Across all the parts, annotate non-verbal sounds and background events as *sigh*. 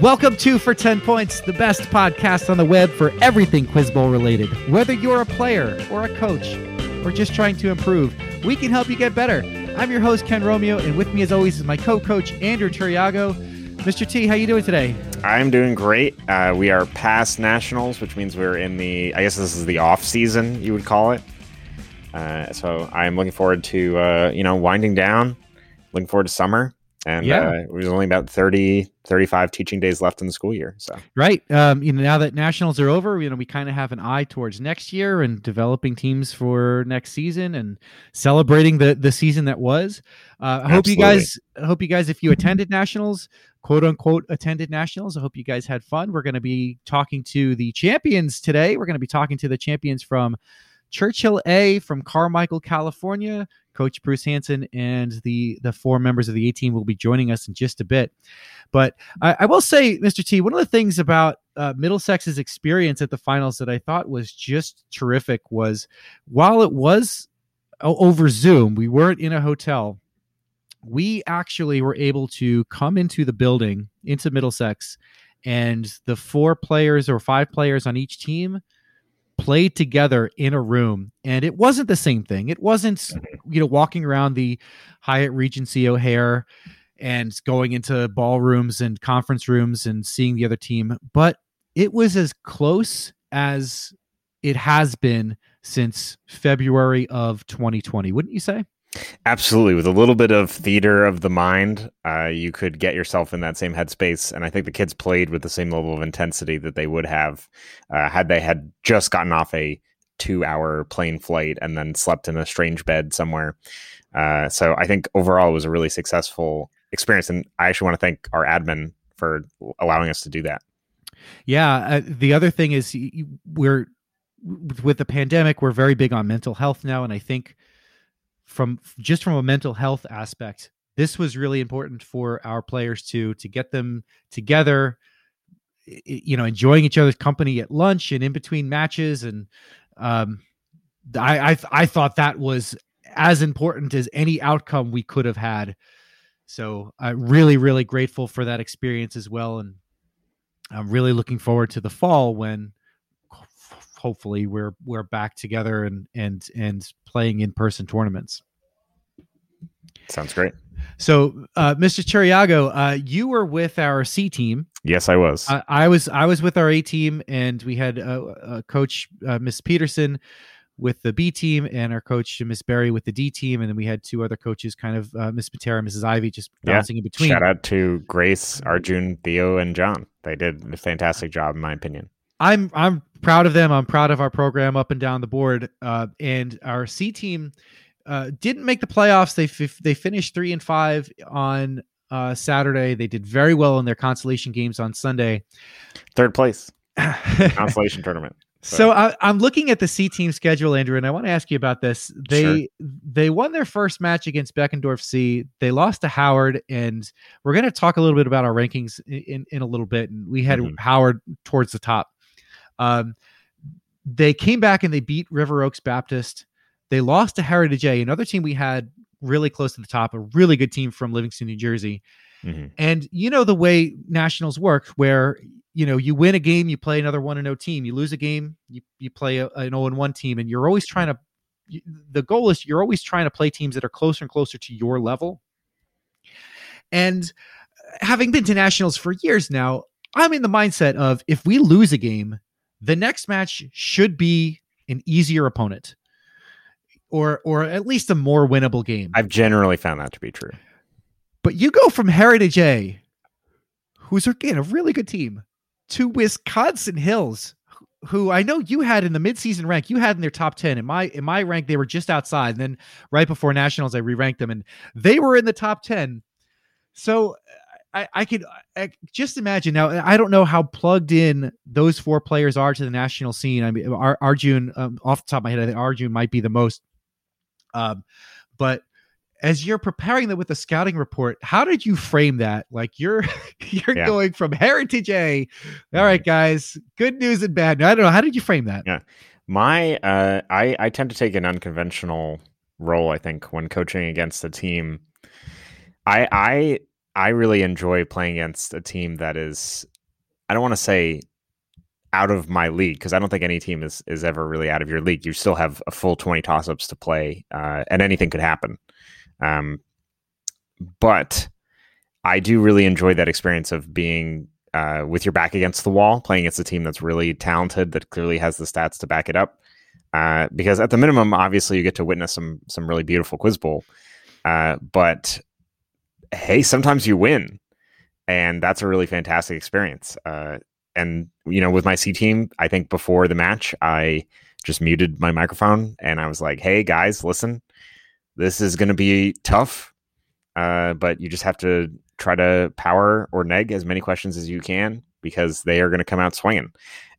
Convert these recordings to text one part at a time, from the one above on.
Welcome to For 10 Points, the best podcast on the web for everything Quiz Bowl related. Whether you're a player or a coach or just trying to improve, we can help you get better. I'm your host, Ken Romeo, and with me as always is my co-coach, Andrew Turiago. Mr. T, how you doing today? I'm doing great. Uh, we are past nationals, which means we're in the, I guess this is the off season, you would call it. Uh, so I'm looking forward to, uh, you know, winding down, looking forward to summer and yeah. uh, there's only about 30 35 teaching days left in the school year so right um, you know now that nationals are over you know we kind of have an eye towards next year and developing teams for next season and celebrating the the season that was uh, i hope you guys I hope you guys if you attended nationals quote unquote attended nationals i hope you guys had fun we're going to be talking to the champions today we're going to be talking to the champions from Churchill A from Carmichael, California. Coach Bruce Hanson and the the four members of the A team will be joining us in just a bit. But I, I will say, Mr. T, one of the things about uh, Middlesex's experience at the finals that I thought was just terrific was while it was over Zoom, we weren't in a hotel. We actually were able to come into the building, into Middlesex, and the four players or five players on each team played together in a room and it wasn't the same thing it wasn't mm-hmm. you know walking around the hyatt regency o'hare and going into ballrooms and conference rooms and seeing the other team but it was as close as it has been since february of 2020 wouldn't you say Absolutely. With a little bit of theater of the mind, uh, you could get yourself in that same headspace. And I think the kids played with the same level of intensity that they would have uh, had they had just gotten off a two hour plane flight and then slept in a strange bed somewhere. Uh, so I think overall it was a really successful experience. And I actually want to thank our admin for allowing us to do that. Yeah. Uh, the other thing is we're with the pandemic, we're very big on mental health now. And I think from just from a mental health aspect this was really important for our players to to get them together you know enjoying each other's company at lunch and in between matches. And um i i, I thought that was as important as any outcome we could have had. So i'm really really grateful for that experience as well. And i'm really looking forward to the fall when hopefully we're we're back together and and and playing in person tournaments. Sounds great. So, uh, Mr. Chiriago, uh, you were with our C team. Yes, I was. Uh, I was. I was with our A team, and we had uh, Coach uh, Miss Peterson with the B team, and our coach Miss Berry with the D team, and then we had two other coaches, kind of uh, Miss Patera, Mrs. Ivy, just bouncing yeah. in between. Shout out to Grace, Arjun, Theo, and John. They did a fantastic job, in my opinion. I'm I'm proud of them. I'm proud of our program up and down the board. Uh, and our C team uh, didn't make the playoffs. They f- they finished three and five on uh, Saturday. They did very well in their consolation games on Sunday. Third place *laughs* consolation tournament. So, so I, am looking at the C team schedule, Andrew, and I want to ask you about this. They sure. they won their first match against Beckendorff C. They lost to Howard, and we're going to talk a little bit about our rankings in, in, in a little bit. And we had mm-hmm. Howard towards the top. Um, they came back and they beat River Oaks Baptist. They lost to Heritage A, another team we had really close to the top, a really good team from Livingston, New Jersey. Mm-hmm. And you know the way nationals work, where you know you win a game, you play another one and no team. You lose a game, you you play a, an 0 and 1 team, and you're always trying to. The goal is you're always trying to play teams that are closer and closer to your level. And having been to nationals for years now, I'm in the mindset of if we lose a game, the next match should be an easier opponent or or at least a more winnable game. I've generally found that to be true. But you go from Heritage A, who's again a really good team, to Wisconsin Hills, who I know you had in the midseason rank, you had in their top 10. In my in my rank, they were just outside. And then right before nationals, I re-ranked them and they were in the top 10. So I, I could I just imagine now. I don't know how plugged in those four players are to the national scene. I mean, Ar- Arjun, um, off the top of my head, I think Arjun might be the most. Um, but as you're preparing them with the scouting report, how did you frame that? Like you're *laughs* you're yeah. going from Heritage A. All right, mm-hmm. guys, good news and bad. I don't know. How did you frame that? Yeah, my uh, I I tend to take an unconventional role. I think when coaching against a team, I I I really enjoy playing against a team that is, I don't want to say out of my league because I don't think any team is is ever really out of your league. You still have a full twenty toss ups to play, uh, and anything could happen. Um, but I do really enjoy that experience of being uh, with your back against the wall, playing against a team that's really talented, that clearly has the stats to back it up. Uh, because at the minimum, obviously, you get to witness some some really beautiful quiz bowl. Uh, but hey, sometimes you win, and that's a really fantastic experience. Uh, and you know, with my C team, I think before the match, I just muted my microphone and I was like, "Hey guys, listen, this is going to be tough, uh, but you just have to try to power or neg as many questions as you can because they are going to come out swinging."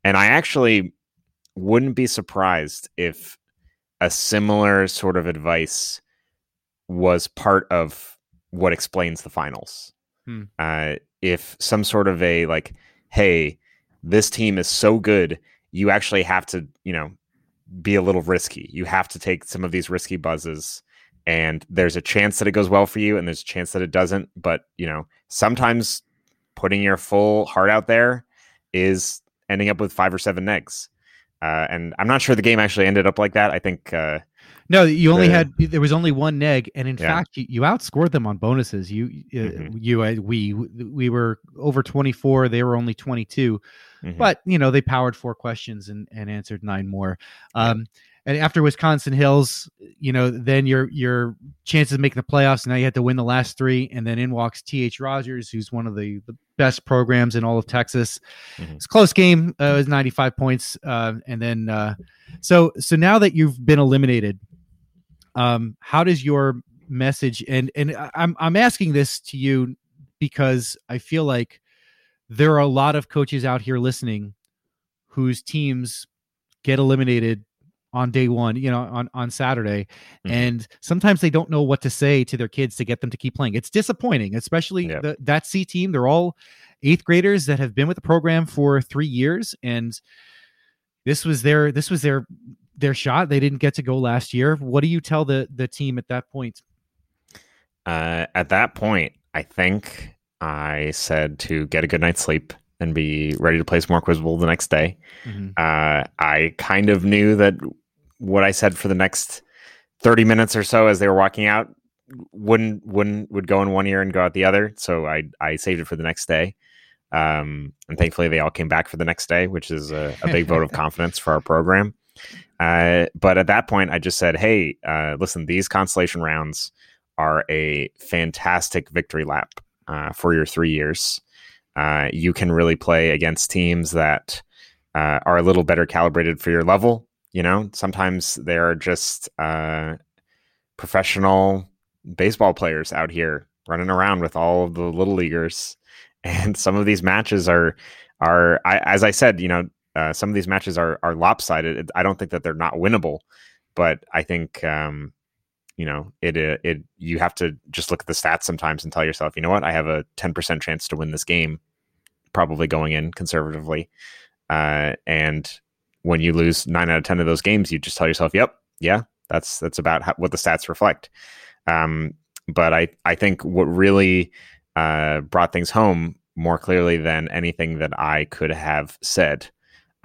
And I actually wouldn't be surprised if a similar sort of advice was part of what explains the finals. Hmm. Uh, if some sort of a like, hey, this team is so good, you actually have to, you know, be a little risky. You have to take some of these risky buzzes and there's a chance that it goes well for you and there's a chance that it doesn't, but, you know, sometimes putting your full heart out there is ending up with five or seven negs. Uh, and I'm not sure the game actually ended up like that. I think uh, no, you only had there was only one neg, and in yeah. fact, you, you, outscored them on bonuses. You, uh, mm-hmm. you, uh, we, we were over twenty four. They were only twenty two, mm-hmm. but you know they powered four questions and and answered nine more. Um, and after Wisconsin Hills, you know, then your your chances of making the playoffs. Now you had to win the last three, and then in walks T. H. Rogers, who's one of the, the best programs in all of Texas. Mm-hmm. It's close game. Uh, it was ninety five points, uh, and then uh, so so now that you've been eliminated um, how does your message and and I'm I'm asking this to you because I feel like there are a lot of coaches out here listening whose teams get eliminated on day one, you know, on on Saturday, mm-hmm. and sometimes they don't know what to say to their kids to get them to keep playing. It's disappointing, especially the, that C team. They're all eighth graders that have been with the program for three years, and this was their this was their their shot. They didn't get to go last year. What do you tell the the team at that point? Uh, at that point, I think I said to get a good night's sleep and be ready to play some more Quiz Bowl the next day. Mm-hmm. Uh, I kind of knew that what I said for the next thirty minutes or so as they were walking out wouldn't wouldn't would go in one ear and go out the other. So I I saved it for the next day. Um, and thankfully, they all came back for the next day, which is a, a big vote of *laughs* confidence for our program. Uh, but at that point, I just said, hey, uh, listen, these consolation rounds are a fantastic victory lap uh, for your three years. Uh, you can really play against teams that uh, are a little better calibrated for your level. You know, sometimes they're just uh, professional baseball players out here running around with all of the little leaguers. *laughs* And some of these matches are are I, as I said, you know, uh, some of these matches are are lopsided. I don't think that they're not winnable, but I think um, you know it, it it you have to just look at the stats sometimes and tell yourself, you know what, I have a ten percent chance to win this game, probably going in conservatively, uh, and when you lose nine out of ten of those games, you just tell yourself, yep, yeah, that's that's about how, what the stats reflect. Um, but I I think what really uh, brought things home more clearly than anything that I could have said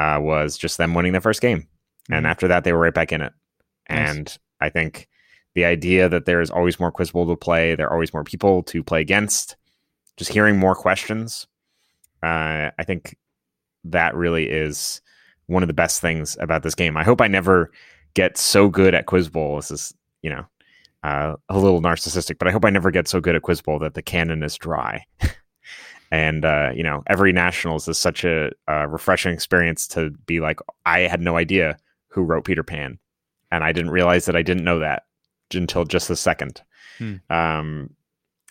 uh, was just them winning the first game. And after that, they were right back in it. Nice. And I think the idea that there's always more Quiz Bowl to play, there are always more people to play against, just hearing more questions, uh, I think that really is one of the best things about this game. I hope I never get so good at Quiz Bowl. This is, you know, uh, a little narcissistic, but I hope I never get so good at Quiz Bowl that the canon is dry. *laughs* and uh, you know every nationals is such a, a, refreshing experience to be like i had no idea who wrote peter pan and i didn't realize that i didn't know that until just the second. Hmm. um,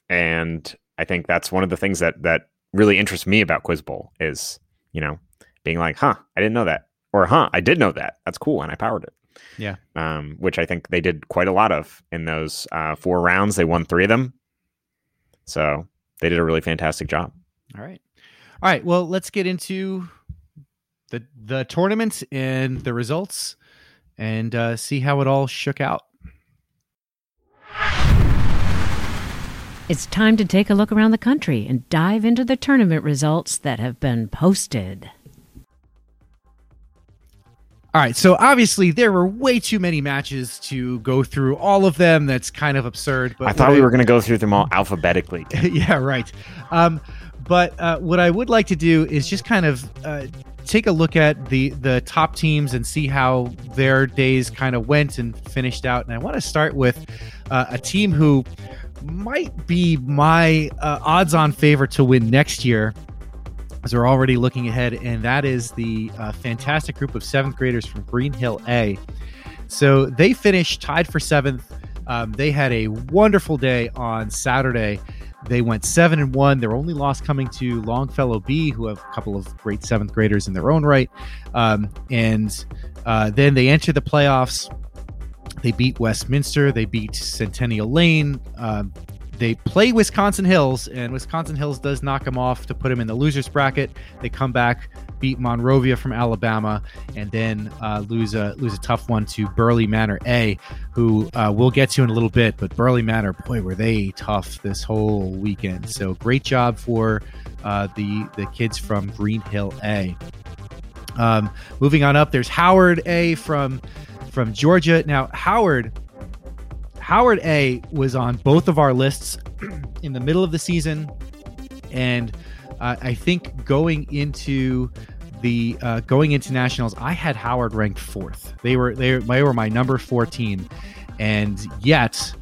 and i think that's one of the things that that really interests me about quiz bowl is you know being like huh i didn't know that or huh i did know that. That's cool and i powered it. Yeah. Um, which i think they did quite a lot of in those uh, four rounds. They won three of them. So they did a really fantastic job all right. All right. Well, let's get into the the tournament and the results and uh, see how it all shook out. It's time to take a look around the country and dive into the tournament results that have been posted. All right, so obviously there were way too many matches to go through all of them. That's kind of absurd. But I thought we I, were going to go through them all alphabetically. *laughs* yeah, right. Um, but uh, what I would like to do is just kind of uh, take a look at the the top teams and see how their days kind of went and finished out. And I want to start with uh, a team who might be my uh, odds-on favorite to win next year as we're already looking ahead, and that is the uh, fantastic group of seventh graders from Greenhill A. So they finished tied for seventh. Um, they had a wonderful day on Saturday. They went seven and one. Their only loss coming to Longfellow B, who have a couple of great seventh graders in their own right. Um, and uh, then they enter the playoffs. They beat Westminster. They beat Centennial Lane. Um, they play Wisconsin Hills, and Wisconsin Hills does knock them off to put them in the losers bracket. They come back, beat Monrovia from Alabama, and then uh, lose a lose a tough one to Burleigh Manor A, who uh, we'll get to in a little bit. But Burleigh Manor, boy, were they tough this whole weekend. So great job for uh, the the kids from Greenhill A. Um, moving on up, there's Howard A from from Georgia. Now Howard Howard A was on both of our lists *clears throat* in the middle of the season, and uh, I think going into the uh, going into nationals, I had Howard ranked fourth. They were they, they were my number fourteen, and yet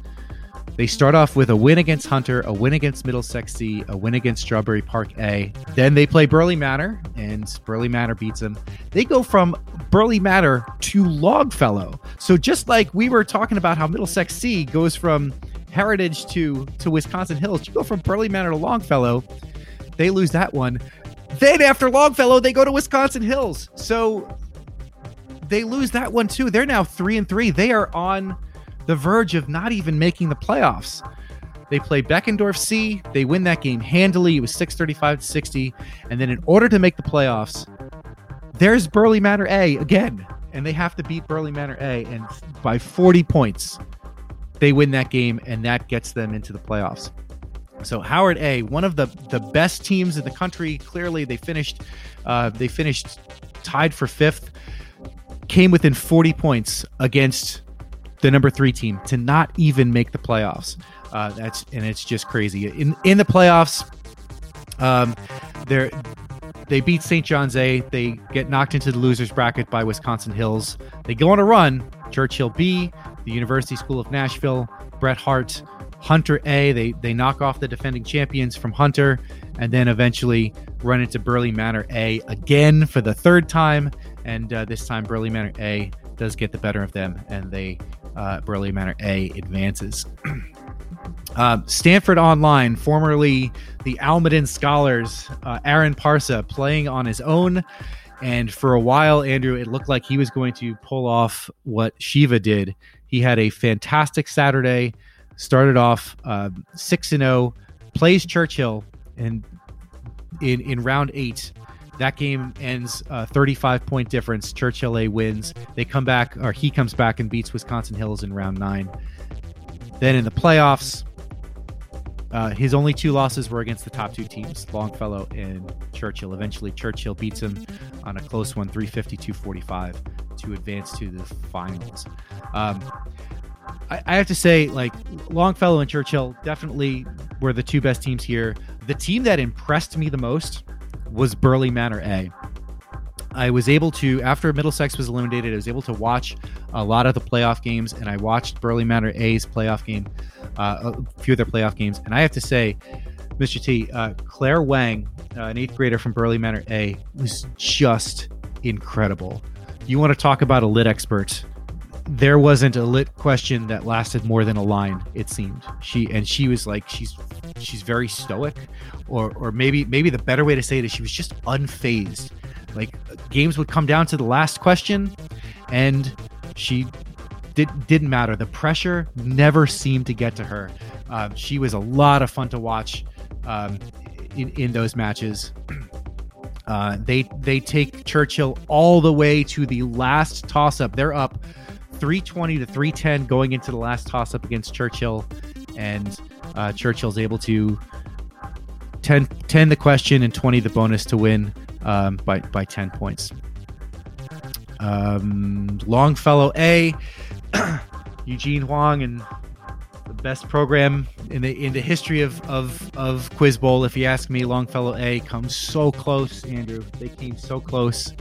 they start off with a win against Hunter, a win against Middlesex C, a win against Strawberry Park A. Then they play Burleigh Manor, and Burleigh Manor beats them. They go from Burleigh Manor to Longfellow. So just like we were talking about how Middlesex C goes from Heritage to to Wisconsin Hills, you go from Burleigh Manor to Longfellow. They lose that one. Then after Longfellow, they go to Wisconsin Hills. So they lose that one too. They're now three and three. They are on the verge of not even making the playoffs. They play Beckendorff C. They win that game handily. It was 635 to 60. And then in order to make the playoffs, there's Burleigh Manor A again. And they have to beat Burleigh Manor A. And by 40 points, they win that game. And that gets them into the playoffs. So Howard A, one of the the best teams in the country. Clearly, they finished uh, they finished tied for fifth. Came within 40 points against the number three team to not even make the playoffs. Uh, that's and it's just crazy. In in the playoffs, um, they they beat St. John's A. They get knocked into the losers bracket by Wisconsin Hills. They go on a run. Churchill B, the University School of Nashville, Bret Harte, Hunter A. They they knock off the defending champions from Hunter, and then eventually run into Burleigh Manor A again for the third time. And uh, this time, Burleigh Manor A does get the better of them, and they uh, Burleigh Manor A advances. *clears throat* uh, Stanford Online, formerly the Almaden Scholars, uh, Aaron Parsa playing on his own. And for a while, Andrew, it looked like he was going to pull off what Shiva did. He had a fantastic Saturday, started off um, 6 and 0, plays Churchill, and in, in round eight, that game ends uh, 35 point difference. Churchill A wins. They come back, or he comes back and beats Wisconsin Hills in round nine. Then in the playoffs, uh, his only two losses were against the top two teams, Longfellow and Churchill. Eventually, Churchill beats him on a close one, 350 45, to advance to the finals. Um, I, I have to say, like, Longfellow and Churchill definitely were the two best teams here. The team that impressed me the most was Burleigh Manor A. I was able to, after Middlesex was eliminated, I was able to watch a lot of the playoff games, and I watched Burleigh Manor A's playoff game, uh, a few of their playoff games. And I have to say, Mr. T, uh, Claire Wang, uh, an eighth grader from Burleigh Manor A, was just incredible. You want to talk about a lit expert? There wasn't a lit question that lasted more than a line. It seemed she and she was like she's she's very stoic, or or maybe maybe the better way to say it is she was just unfazed. Like games would come down to the last question, and she did didn't matter. The pressure never seemed to get to her. Um, she was a lot of fun to watch um, in in those matches. *clears throat* Uh, they they take Churchill all the way to the last toss up. They're up 320 to 310 going into the last toss up against Churchill, and uh, Churchill's able to 10, 10 the question and 20 the bonus to win um, by, by 10 points. Um, Longfellow A, *clears throat* Eugene Huang, and the best program in the in the history of of of Quiz Bowl. If you ask me, Longfellow A comes so close, Andrew. They came so close.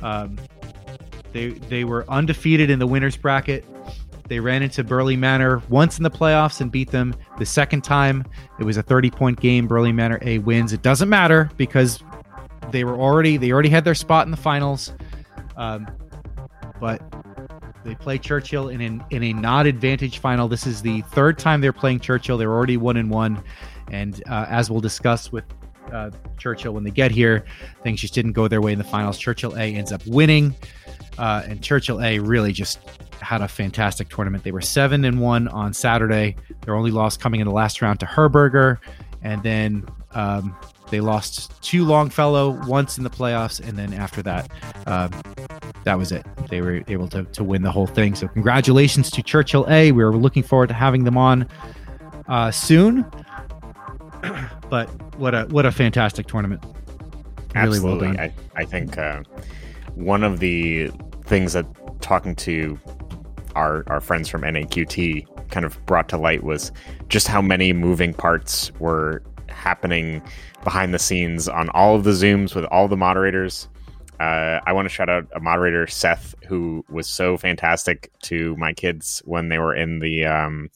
Um, they they were undefeated in the winners bracket. They ran into Burleigh Manor once in the playoffs and beat them. The second time, it was a 30 point game. Burleigh Manor A wins. It doesn't matter because they were already they already had their spot in the finals. Um, but they play Churchill in an, in a not advantage final. This is the third time they're playing Churchill. They're already one and one, and uh, as we'll discuss with uh, Churchill when they get here, things just didn't go their way in the finals. Churchill A ends up winning, uh, and Churchill A really just had a fantastic tournament. They were seven and one on Saturday. Their only loss coming in the last round to Herberger, and then um, they lost to Longfellow once in the playoffs, and then after that, um, that was it. They were able to, to win the whole thing. So congratulations to Churchill A. We are looking forward to having them on uh, soon. *clears throat* but what a what a fantastic tournament! Really Absolutely. well done. I, I think uh, one of the things that talking to our our friends from NAQT kind of brought to light was just how many moving parts were happening behind the scenes on all of the zooms with all the moderators. Uh, I want to shout out a moderator, Seth, who was so fantastic to my kids when they were in the um,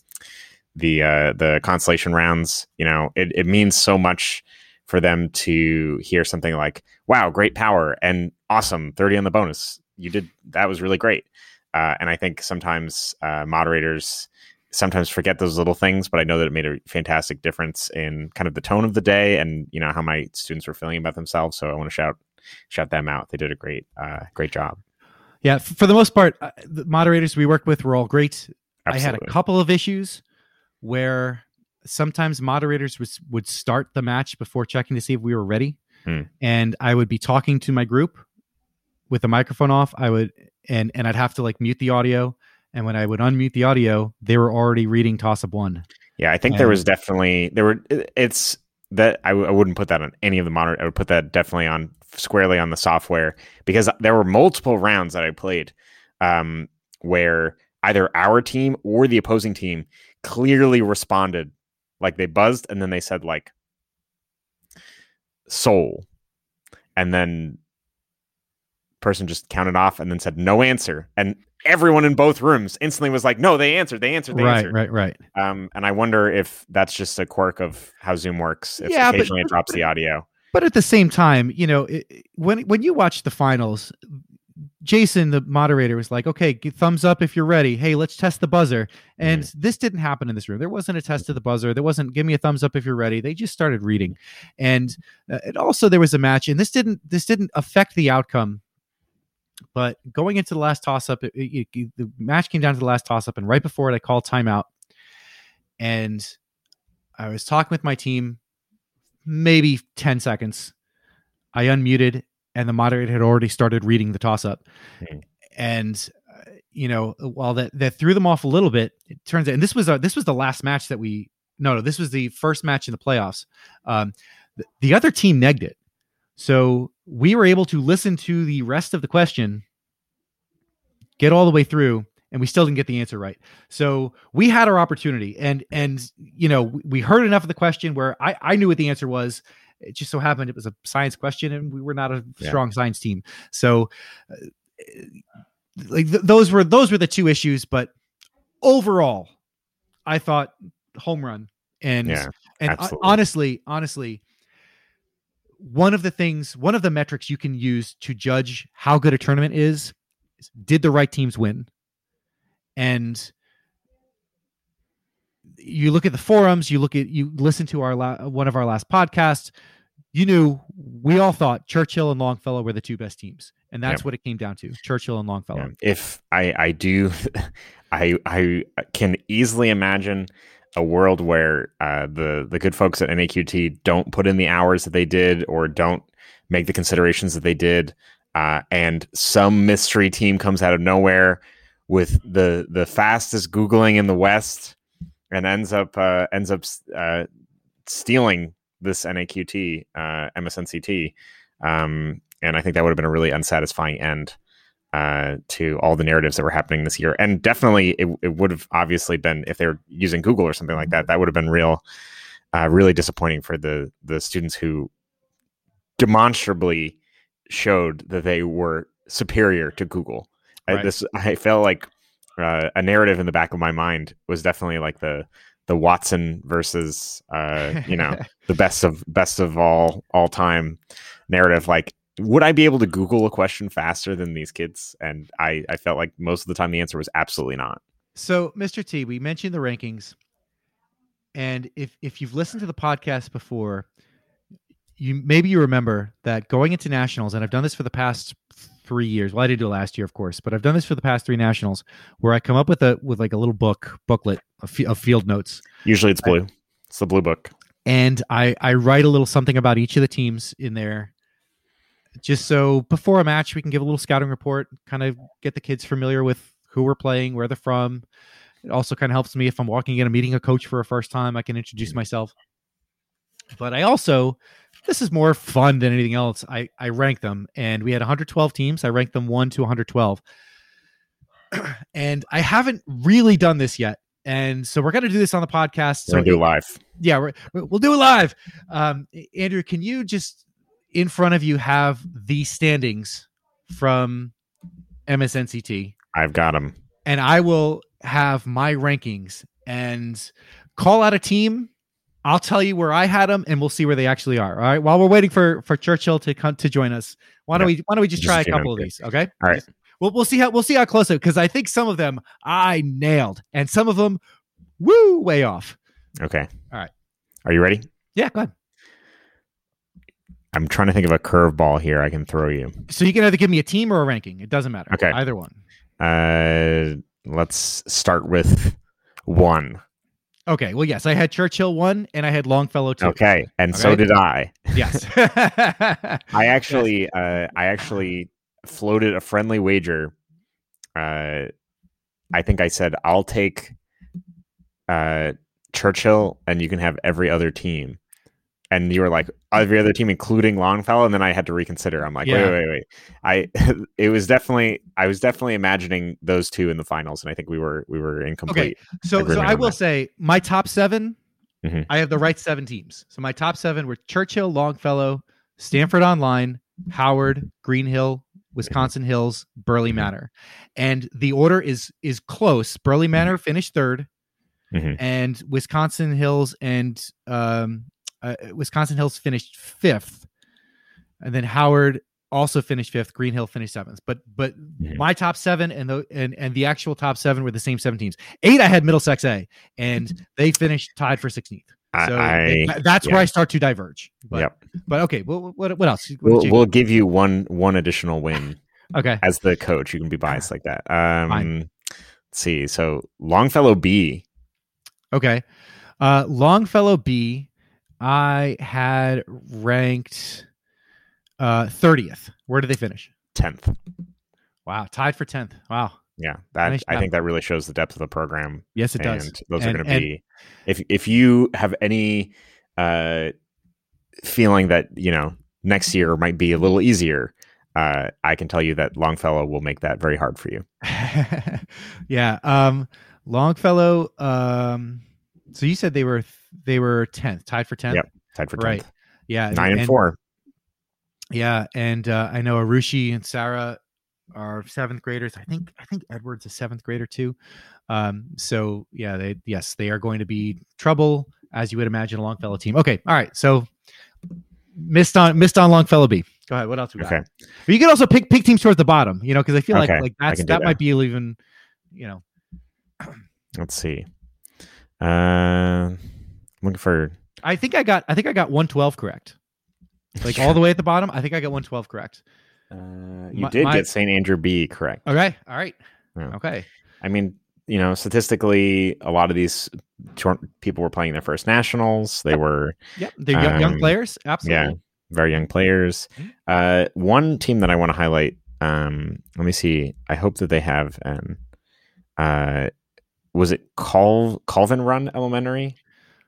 the uh, the consolation rounds. You know, it, it means so much for them to hear something like, "Wow, great power and awesome, thirty on the bonus. You did that was really great." Uh, and I think sometimes uh, moderators sometimes forget those little things, but I know that it made a fantastic difference in kind of the tone of the day and you know how my students were feeling about themselves. So I want to shout shout them out. They did a great uh, great job. Yeah, for the most part, uh, the moderators we worked with were all great. Absolutely. I had a couple of issues where sometimes moderators was, would start the match before checking to see if we were ready. Hmm. And I would be talking to my group with the microphone off. I would and and I'd have to like mute the audio. And when I would unmute the audio, they were already reading toss up one. Yeah, I think and, there was definitely there were it's that I w- I wouldn't put that on any of the monitor. I would put that definitely on squarely on the software because there were multiple rounds that I played um, where either our team or the opposing team clearly responded like they buzzed and then they said like soul and then person just counted off and then said no answer and everyone in both rooms instantly was like no they answered they answered they right answered. right right um and i wonder if that's just a quirk of how zoom works if yeah, occasionally but, it drops the audio but at the same time you know it, when when you watch the finals Jason, the moderator, was like, okay, thumbs up if you're ready. Hey, let's test the buzzer. And mm-hmm. this didn't happen in this room. There wasn't a test of the buzzer. There wasn't, give me a thumbs up if you're ready. They just started reading. And, uh, and also there was a match, and this didn't, this didn't affect the outcome. But going into the last toss up, the match came down to the last toss up. And right before it, I called timeout. And I was talking with my team, maybe 10 seconds. I unmuted and the moderator had already started reading the toss up. Mm. And uh, you know, while that that threw them off a little bit, it turns out, and this was a, this was the last match that we no no this was the first match in the playoffs. Um, the, the other team negged it, so we were able to listen to the rest of the question, get all the way through, and we still didn't get the answer right. So we had our opportunity, and and you know we heard enough of the question where I I knew what the answer was, it just so happened it was a science question, and we were not a yeah. strong science team. So, uh, like th- those were those were the two issues. But overall, I thought home run. And yeah, and honestly, honestly, one of the things, one of the metrics you can use to judge how good a tournament is, is did the right teams win? And you look at the forums, you look at you listen to our la- one of our last podcasts. You knew we all thought Churchill and Longfellow were the two best teams, and that's what it came down to: Churchill and Longfellow. Yeah. If I I do, *laughs* I I can easily imagine a world where uh, the the good folks at NAQT don't put in the hours that they did, or don't make the considerations that they did, uh, and some mystery team comes out of nowhere with the the fastest googling in the West and ends up uh, ends up uh, stealing this NAQT uh, MSNCT, um, and I think that would have been a really unsatisfying end uh, to all the narratives that were happening this year. And definitely, it, it would have obviously been if they were using Google or something like that. That would have been real, uh, really disappointing for the the students who demonstrably showed that they were superior to Google. Right. I, this I felt like uh, a narrative in the back of my mind was definitely like the the Watson versus uh, you know *laughs* the best of best of all all time narrative. Like, would I be able to Google a question faster than these kids? And I I felt like most of the time the answer was absolutely not. So, Mr. T, we mentioned the rankings, and if if you've listened to the podcast before, you maybe you remember that going into nationals, and I've done this for the past three years. Well, I did do it last year, of course, but I've done this for the past three nationals, where I come up with a with like a little book booklet of, of field notes. Usually, it's blue. I, it's the blue book, and I I write a little something about each of the teams in there, just so before a match we can give a little scouting report, kind of get the kids familiar with who we're playing, where they're from. It also kind of helps me if I'm walking in and meeting a coach for a first time, I can introduce mm-hmm. myself. But I also this is more fun than anything else. I I rank them, and we had 112 teams. I ranked them one to 112, *clears throat* and I haven't really done this yet. And so we're going to do this on the podcast. So we're do live. Yeah, we will do it live. Um, Andrew, can you just in front of you have the standings from MSNCT? I've got them, and I will have my rankings and call out a team I'll tell you where I had them, and we'll see where they actually are. All right. While we're waiting for for Churchill to come to join us, why don't we why don't we just, just try a couple of these? Okay. All right. We'll we'll see how we'll see how close it because I think some of them I nailed, and some of them, woo, way off. Okay. All right. Are you ready? Yeah. Go ahead. I'm trying to think of a curveball here I can throw you. So you can either give me a team or a ranking. It doesn't matter. Okay. Either one. Uh, let's start with one. Okay. Well, yes, I had Churchill one and I had Longfellow two. Okay, and okay. so did I. Yes. *laughs* *laughs* I actually, yes. uh, I actually floated a friendly wager. Uh, I think I said I'll take uh, Churchill, and you can have every other team and you were like every other team including longfellow and then i had to reconsider i'm like yeah. wait wait wait i *laughs* it was definitely i was definitely imagining those two in the finals and i think we were we were incomplete okay so so i will that. say my top 7 mm-hmm. i have the right seven teams so my top seven were churchill longfellow stanford online howard greenhill wisconsin mm-hmm. hills burley mm-hmm. manor and the order is is close burleigh manor mm-hmm. finished 3rd mm-hmm. and wisconsin hills and um uh, Wisconsin Hills finished fifth, and then Howard also finished fifth. Greenhill finished seventh. But but mm-hmm. my top seven and the and and the actual top seven were the same seven teams. Eight I had Middlesex A, and *laughs* they finished tied for sixteenth. So I, that's yeah. where I start to diverge. But, yep. But okay, well, what what else? What we'll, we'll give you one one additional win. *laughs* okay. As the coach, you can be biased like that. Um, Fine. Let's see. So Longfellow B. Okay. Uh, Longfellow B I had ranked uh 30th. Where did they finish? 10th. Wow, tied for 10th. Wow. Yeah, that nice I think that really shows the depth of the program. Yes, it does. Those and, are going to be if if you have any uh feeling that, you know, next year might be a little easier, uh, I can tell you that Longfellow will make that very hard for you. *laughs* yeah. Um, Longfellow. Um, so you said they were they were tenth, tied for tenth. Yep, tied for tenth. Right. Yeah, nine and, and four. Yeah, and uh, I know Arushi and Sarah are seventh graders. I think I think Edward's a seventh grader too. Um, so yeah, they yes they are going to be trouble as you would imagine a Longfellow team. Okay, all right. So missed on missed on Longfellow B. Go ahead. What else we got? Okay. But you can also pick pick teams towards the bottom. You know, because I feel okay. like like that's that, that might be even. You know. Let's see. Uh, looking for. I think I got. I think I got one twelve correct. Like all the way at the bottom. I think I got one twelve correct. Uh, you my, did my... get St. Andrew B correct. Okay. All right. Yeah. Okay. I mean, you know, statistically, a lot of these people were playing their first nationals. They were. Yep. They're um, young players. Absolutely. Yeah. Very young players. Mm-hmm. Uh, one team that I want to highlight. Um, let me see. I hope that they have an. Uh, was it Col Colvin Run Elementary,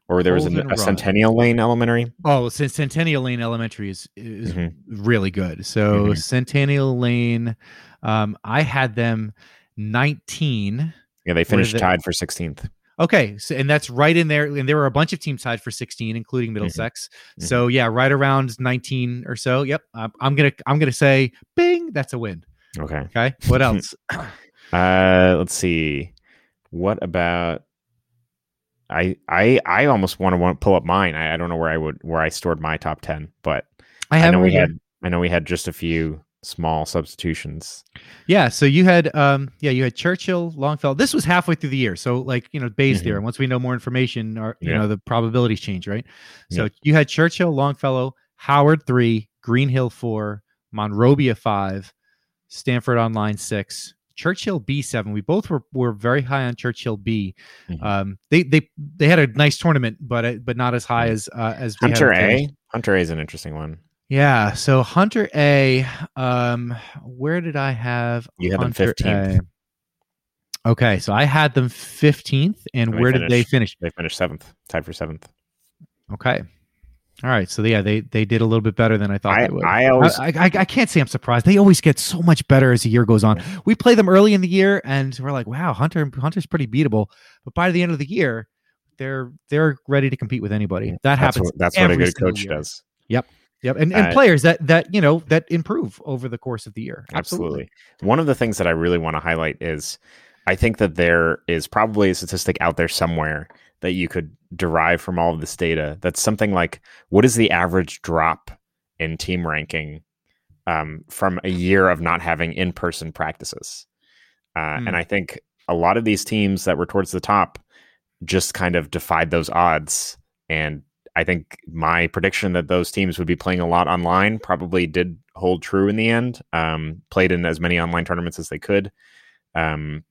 or there was a, a Centennial Lane Elementary. Oh, Centennial Lane Elementary is is Mhm. really good. So Mhm. Centennial Lane, um, I had them 19. Yeah, they finished is tied for 16th. Okay, so and that's right in there, and there were a bunch of teams tied for 16, including Middlesex. Mhm. So yeah, right around 19 or so. Yep, I'm, I'm gonna I'm gonna say, Bing, that's a win. Okay. Okay, what *laughs* else? Uh, let's see. What about? I I I almost want to want to pull up mine. I, I don't know where I would where I stored my top ten, but I I, know we had I know we had just a few small substitutions. Yeah, so you had um yeah, you had Churchill, Longfellow. This was halfway through the year. So like, you know, Bayes Mhm. theorem. Once we know more information or you Yeah. know, the probabilities change, right? So Yeah. you had Churchill, Longfellow, Howard 3, Greenhill 4, Monrovia 5, Stanford Online 6, Churchill B 7. We both were were very high on Churchill B. Mhm. Um they they they had a nice tournament, but but not as high as uh, as we Hunter. A. Hunter A is an interesting one. Yeah, so Hunter A, um, where did I have? You had them 15th. Okay, so I had them fifteenth, and They where did they finish? They finished seventh, tied for seventh. Okay, all right, so yeah, they they did a little bit better than I thought I they would. I always I, I, I can't say I'm surprised. They always get so much better as the year goes on. We play them early in the year, and we're like, "Wow, Hunter Hunter's pretty beatable." But by the end of the year, they're they're ready to compete with anybody. That that's happens. what, that's what a good coach year. does. Yep, Yep, and, and Uh, players that that you know that improve over the course of the year. Absolutely. One of the things that I really want to highlight is I think that there is probably a statistic out there somewhere that you could derive from all of this data that's something like what is the average drop in team ranking um, from a year of not having in person practices? Uh, Hmm. And I think a lot of these teams that were towards the top just kind of defied those odds. And I think my prediction that those teams would be playing a lot online probably did hold true in the end. Um, played in as many online tournaments as they could. Um,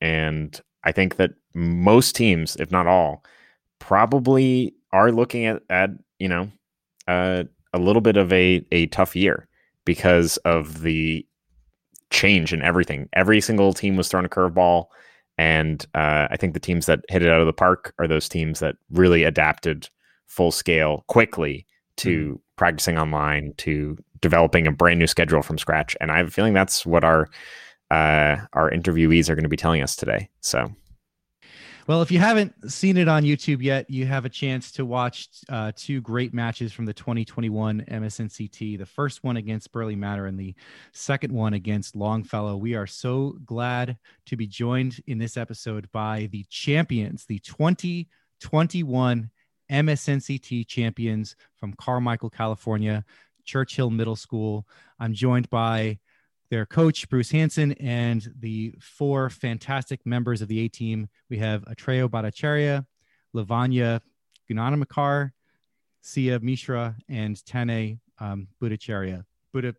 and I think that most teams, if not all, probably are looking at, at you know, uh, a little bit of a, a tough year because of the change in everything. Every single team was thrown a curveball. And uh, I think the teams that hit it out of the park are those teams that really adapted full scale quickly to practicing online, to developing a brand new schedule from scratch. And I have a feeling that's what our uh, our interviewees are going to be telling us today. So Well, if you haven't seen it on YouTube yet, you have a chance to watch uh, two great matches from the 2021 MSNCT. The first one against Burleigh Manor and the second one against Longfellow. We are so glad to be joined in this episode by the champions, the 2021 MSNCT champions from Carmichael, California, Churchill Middle School. I'm joined by their coach, Bruce Hansen, and the four fantastic members of the A team. We have Atreo Bhattacharya, Lavanya Gunanamakar, Sia Mishra, and Tanay um, Buddhacharya. Buddha,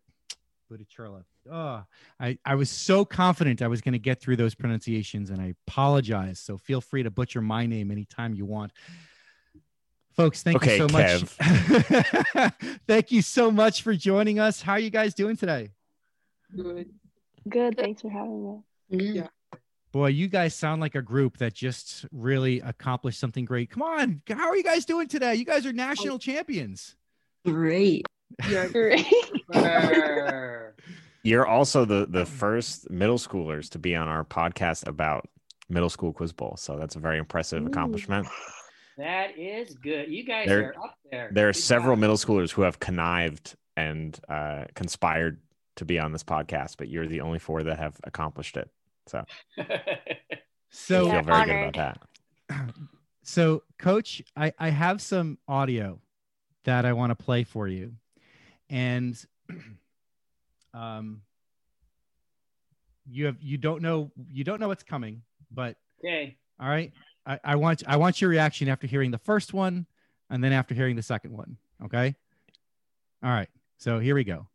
Buddhacharla. Oh, I, I was so confident I was going to get through those pronunciations, and I apologize. So feel free to butcher my name anytime you want. Folks, thank Okay, you so much. *laughs* thank you so much for joining us. How are you guys doing today? Good. Good. Thanks for having me. Yeah. Boy, you guys sound like a group that just really accomplished something great. Come on, how are you guys doing today? You guys are national champions. Great. Yeah. *laughs* Great. You're also the the first middle schoolers to be on our podcast about middle school quiz bowl. So that's a very impressive Ooh. accomplishment. that is good. You guys There- are up there. There are Good several job. middle schoolers who have connived and uh, conspired to be on this podcast, but you're the only four that have accomplished it. So *laughs* So, I feel very good about that. *clears throat* so coach, I, I have some audio that I want to play for you. And *clears throat* um you have you don't know you don't know what's coming, but okay. all right. I, I want I want your reaction after hearing the first one and then after hearing the second one. Okay. All right. So here we go.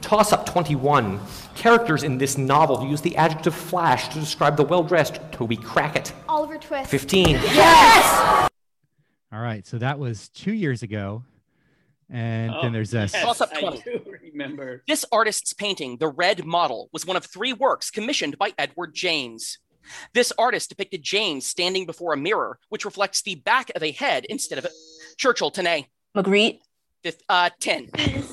Toss Up 21. Characters in this novel use the adjective flash to describe the well dressed Toby Crackit. Oliver Twist. 15. Yes! All right. So that was two years ago. And then Oh, there's this. yes, Toss up I 20. do remember. This artist's painting, The Red Model, was one of three works commissioned by Edward James. This artist depicted James standing before a mirror, which reflects the back of a head instead of a Churchill. Tanay. Magritte. Fifth, uh, 10.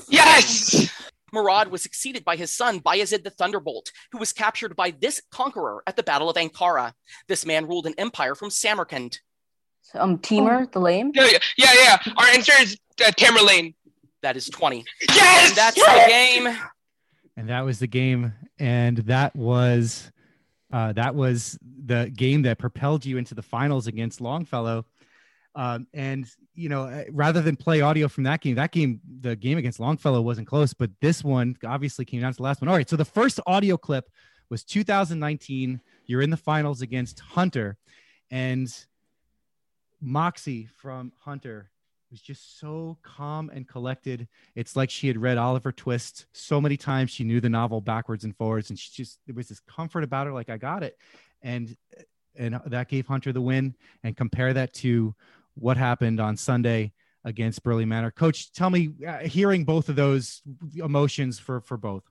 Yes! Murad was succeeded by his son Bayezid the Thunderbolt, who was captured by this conqueror at the Battle of Ankara. This man ruled an empire from Samarkand. Um, Timur, the lame. Yeah, yeah, yeah, yeah. Our answer is uh, Tamerlane. That is 20. Yes! And that's Yes! the game. And that was the game, and that was uh, that was the game that propelled you into the finals against Longfellow. Um, and you know, uh, rather than play audio from that game, that game, the game against Longfellow wasn't close, but this one obviously came down to the last one. All right, so the first audio clip was 2019. You're in the finals against Hunter, and Moxie from Hunter was just so calm and collected. It's like she had read Oliver Twist so many times. She knew the novel backwards and forwards, and she just there was this comfort about her, like I got it, and and that gave Hunter the win. And compare that to what happened on Sunday against Burleigh Manor. Coach, tell me, uh, hearing both of those emotions for for both.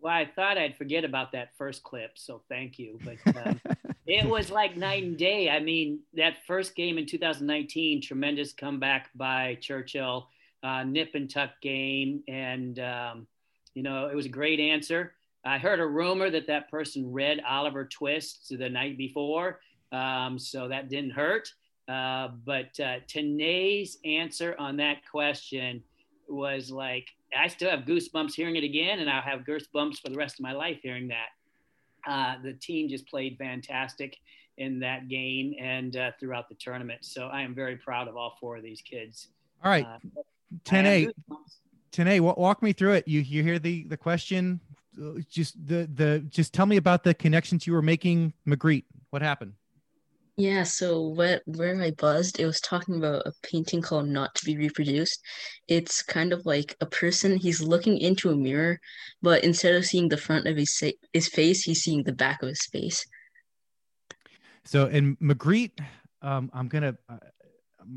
Well, I thought I'd forget about that first clip, so thank you. But *laughs* um, it was like night and day. I mean, that first game in 2019, tremendous comeback by Churchill, uh, nip and tuck game, and um, you know it was a great answer. I heard a rumor that that person read Oliver Twist the night before, um, so that didn't hurt. Uh, but uh, Tanay's answer on that question was like, I still have goosebumps hearing it again, and I'll have goosebumps for the rest of my life hearing that. Uh, the team just played fantastic in that game and uh, throughout the tournament. So I am very proud of all four of these kids. All right, Uh, 10 I 8. have goosebumps. 10 wa- walk me through it. You you hear the the question, Uh, just the the just tell me about the connections you were making. Magritte, what happened? Yeah, so what where I buzzed, it was talking about a painting called Not to be Reproduced. It's kind of like a person, he's looking into a mirror, but instead of seeing the front of his his face, he's seeing the back of his face. So and Magritte, um, I'm gonna. Uh,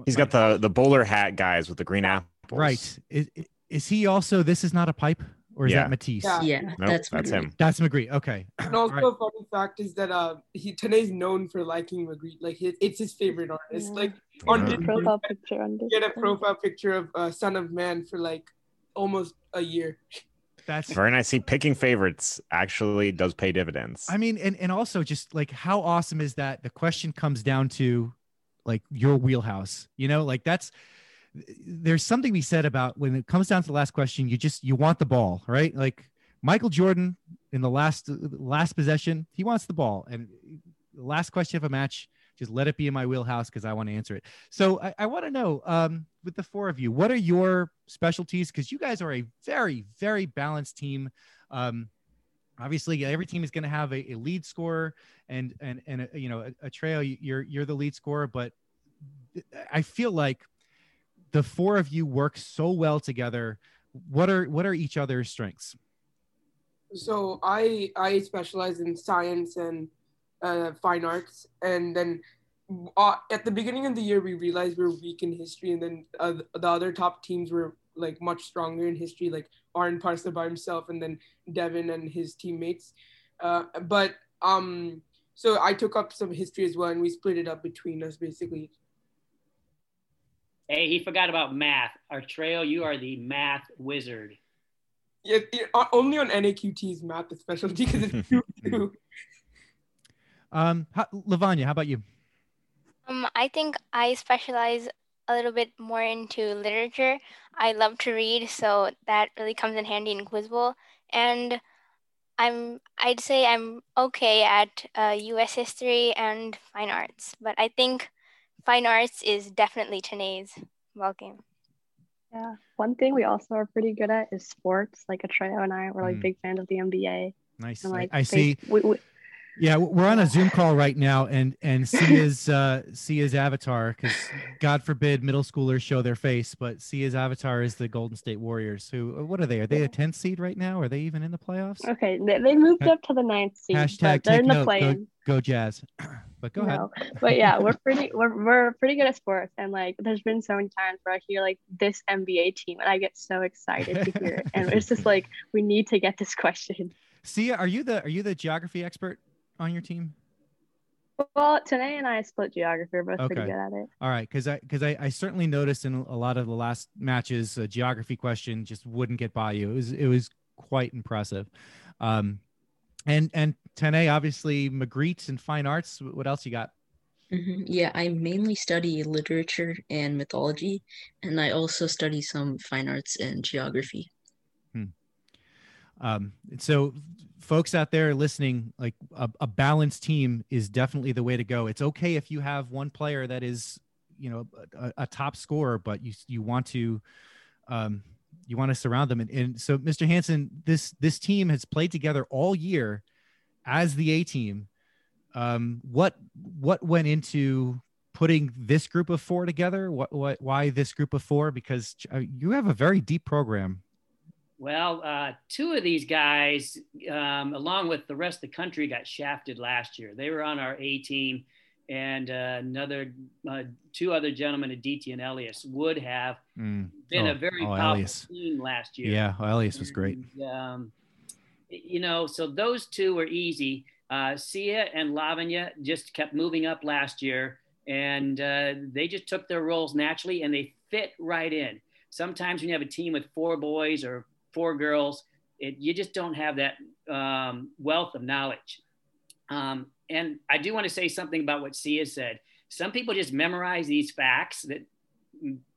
He's got the the bowler hat guys with the green apples. right. Is, is he also? This is not a pipe, or is Yeah. that Matisse? Yeah. Yeah, Nope, that's that's him. That's Magritte. Okay. And also, Right. a funny fact is that uh, he Tanay's known for liking Magritte. Like, he, it's his favorite artist. Yeah. Like, on Yeah. Discord, Profile picture on you get a Discord. profile picture of uh, Son of Man for like almost a year. That's Very nice. See, picking favorites actually does pay dividends. I mean, and and also just like how awesome is that? The question comes down to like your wheelhouse. You know, like that's there's something we said about when it comes down to the last question. You just you want the ball, right? Like Michael Jordan in the last last possession, he wants the ball, and the last question of a match. Just let it be in my wheelhouse because I want to answer it. So I, I want to know, um, with the four of you, what are your specialties? Because you guys are a very, very balanced team. Um, obviously every team is going to have a, a lead scorer and and and a, you know a, a trail you're you're the lead scorer but i feel like the four of you work so well together what are what are each other's strengths So I I specialize in science and uh, fine arts, and then uh, at the beginning of the year we realized we are weak in history, and then uh, the other top teams were like much stronger in history, like Arn Parsa by himself, and then Devin and his teammates. Uh, but um, so I took up some history as well, and we split it up between us basically. Hey, he forgot about math. Our trail, you are the math wizard. Yeah, yeah, uh, only on NAQT's math is specialty because it's *laughs* two two. um how, lavanya how about you Um, I think I specialize a little bit more into literature. I love to read, so that really comes in handy in Quiz Bowl. And I'm, I'd say I'm okay at uh, U.S. history and fine arts, but I think fine arts is definitely Tanay's ball game. Yeah. One thing we also are pretty good at is sports. Like Atreya and I, we're like Mm. big fans of the NBA. nice And I- like I, they- see We, we, yeah we're on a zoom call right now and and sia's *laughs* uh sia's avatar because god forbid middle schoolers show their face but sia's avatar is the golden state warriors who what are they are they a 10th seed right now are they even in the playoffs okay, they, they moved up to the ninth seed, hashtag but they're take in the note go, play-in. go jazz *clears throat* but go ahead but yeah, we're pretty we're, we're pretty good at sports, and like there's been so many times where I hear like this NBA team, and I get so excited to hear it, and it's just like *laughs* we need to get this question. Sia, are you the are you the geography expert on your team? Well, Tanay and I split geography. We're both pretty good at it. All right, because I because I, I certainly noticed in a lot of the last matches, a geography question just wouldn't get by you. It was it was quite impressive. Um, and and Tanay obviously Magritte and fine arts. What else you got? hmm Yeah, I mainly study literature and mythology, and I also study some fine arts and geography. Hmm. Um, so folks out there listening, like a, a balanced team is definitely the way to go. It's okay if you have one player that is, you know, a, a top scorer, but you you want to, um, you want to surround them. And, and so, Mr. Hansen, this this team has played together all year as the A team. Um, what what went into putting this group of four together? What what why this group of four? Because uh, you have a very deep program. Well, uh, two of these guys, um, along with the rest of the country, got shafted last year. They were on our A team, and uh, another uh, two other gentlemen, Aditya and Elias, would have Mm. been Oh, a very oh, powerful Elias. team last year. Yeah, well, Elias was great. And, um, you know, so those two were easy. Uh, Sia and Lavanya just kept moving up last year, and uh, they just took their roles naturally, and they fit right in. Sometimes when you have a team with four boys or four girls, it, you just don't have that um, wealth of knowledge. Um, and I do want to say something about what Sia said. Some people just memorize these facts that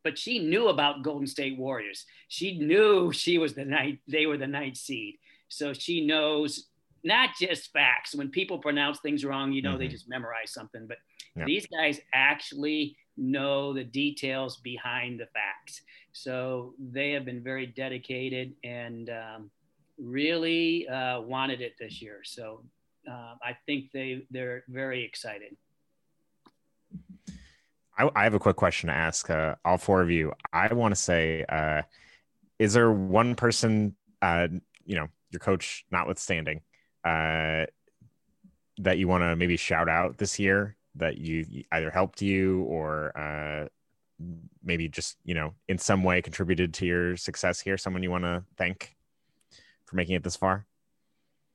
but she knew about Golden State Warriors. She knew she was the night they were the ninth seed. So she knows not just facts. When people pronounce things wrong, you know they Mhm. just memorize something. But Yeah. these guys actually know the details behind the facts. So they have been very dedicated and um, really uh, wanted it this year. So uh, I think they they're very excited. I, I have a quick question to ask uh, all four of you. I want to say, uh, is there one person, uh, you know, your coach notwithstanding, uh, that you want to maybe shout out this year that you either helped you or uh, maybe just you know in some way contributed to your success here? Someone you want to thank for making it this far?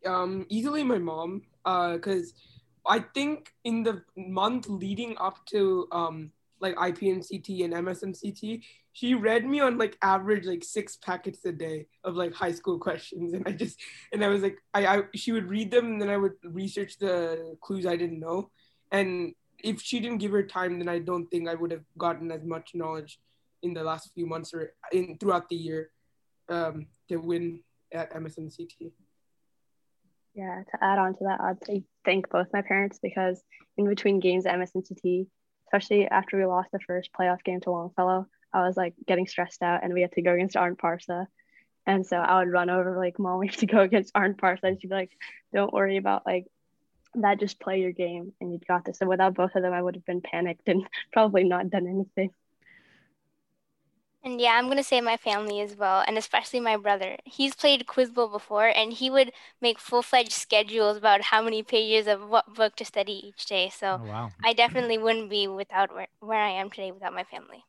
Um easily my mom uh because i think in the month leading up to um like ipnct and msnct she read me on like average like six packets a day of like high school questions. And i just and i was like i, I she would read them and then i would research the clues i didn't know. And if she didn't give her time then i don't think i would have gotten as much knowledge in the last few months or in throughout the year um to win at msnct Yeah, to add on to that, I'd thank both my parents because in between games at MSNCT, especially after we lost the first playoff game to Longfellow, I was like getting stressed out and we had to go against Arn Parsa. And so I would run over like, Mom, *laughs* we have to go against Arn Parsa. And she'd be like, Don't worry about like that, just play your game and you got this. So without both of them, I would have been panicked and *laughs* probably not done anything. And yeah, I'm gonna say my family as well, and especially my brother. He's played Quiz Bowl before, and he would make full-fledged schedules about how many pages of what book to study each day. So Oh, wow. I definitely wouldn't be without where, where I am today without my family.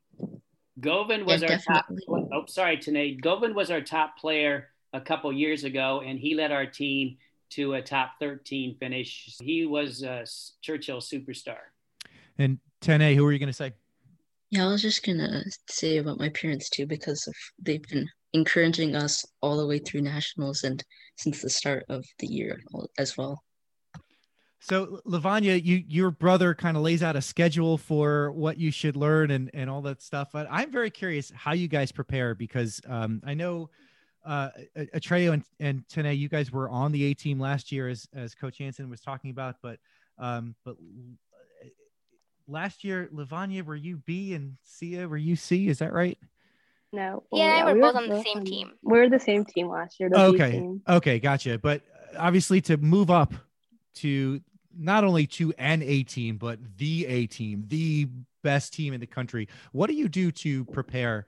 Govind was Yeah, our top. definitely. Oh, sorry, Tanay. Govind was our top player a couple years ago, and he led our team to a top 13 finish. He was a Churchill superstar. And Tanay, who are you going to say? Yeah, I was just gonna say about my parents too, because of they've been encouraging us all the way through nationals and since the start of the year as well. So Lavanya, you your brother kind of lays out a schedule for what you should learn and and all that stuff. But I'm very curious how you guys prepare because um, I know uh, Atreya and and Tanay, you guys were on the A team last year as as Coach Hansen was talking about, but um, but last year Lavanya, were you B and Sia were you C? Is that right? No. Yeah, we're we both on the same on- team. We're the same team last year. Okay team. okay gotcha but uh, obviously to move up to not only to an a team but the a team the best team in the country what do you do to prepare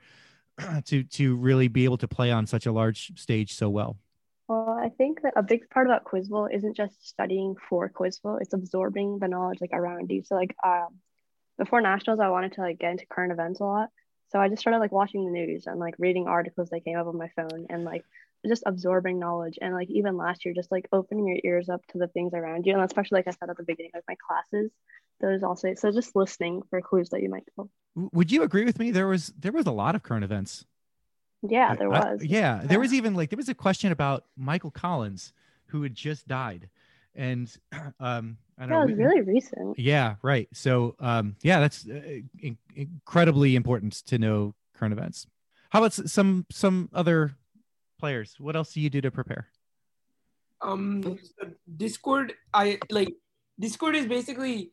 *clears throat* to to really be able to play on such a large stage so well Well, I think that a big part about Quiz Bowl isn't just studying for Quiz Bowl; it's absorbing the knowledge like around you. So, like, um, before nationals, I wanted to like get into current events a lot. So I just started like watching the news and like reading articles that came up on my phone and like just absorbing knowledge and like even last year just like opening your ears up to the things around you and especially like i said at the beginning of my classes those also so just listening for clues that you might know Would you agree with me? There was there was a lot of current events. yeah there I- was yeah, there was even like there was a question about Michael Collins who had just died, and *clears throat* um, I don't yeah, was we- really recent Yeah, right. So, um, yeah, that's uh, in- incredibly important to know current events. How about s- some some other players? What else do you do to prepare? um discord i like discord is basically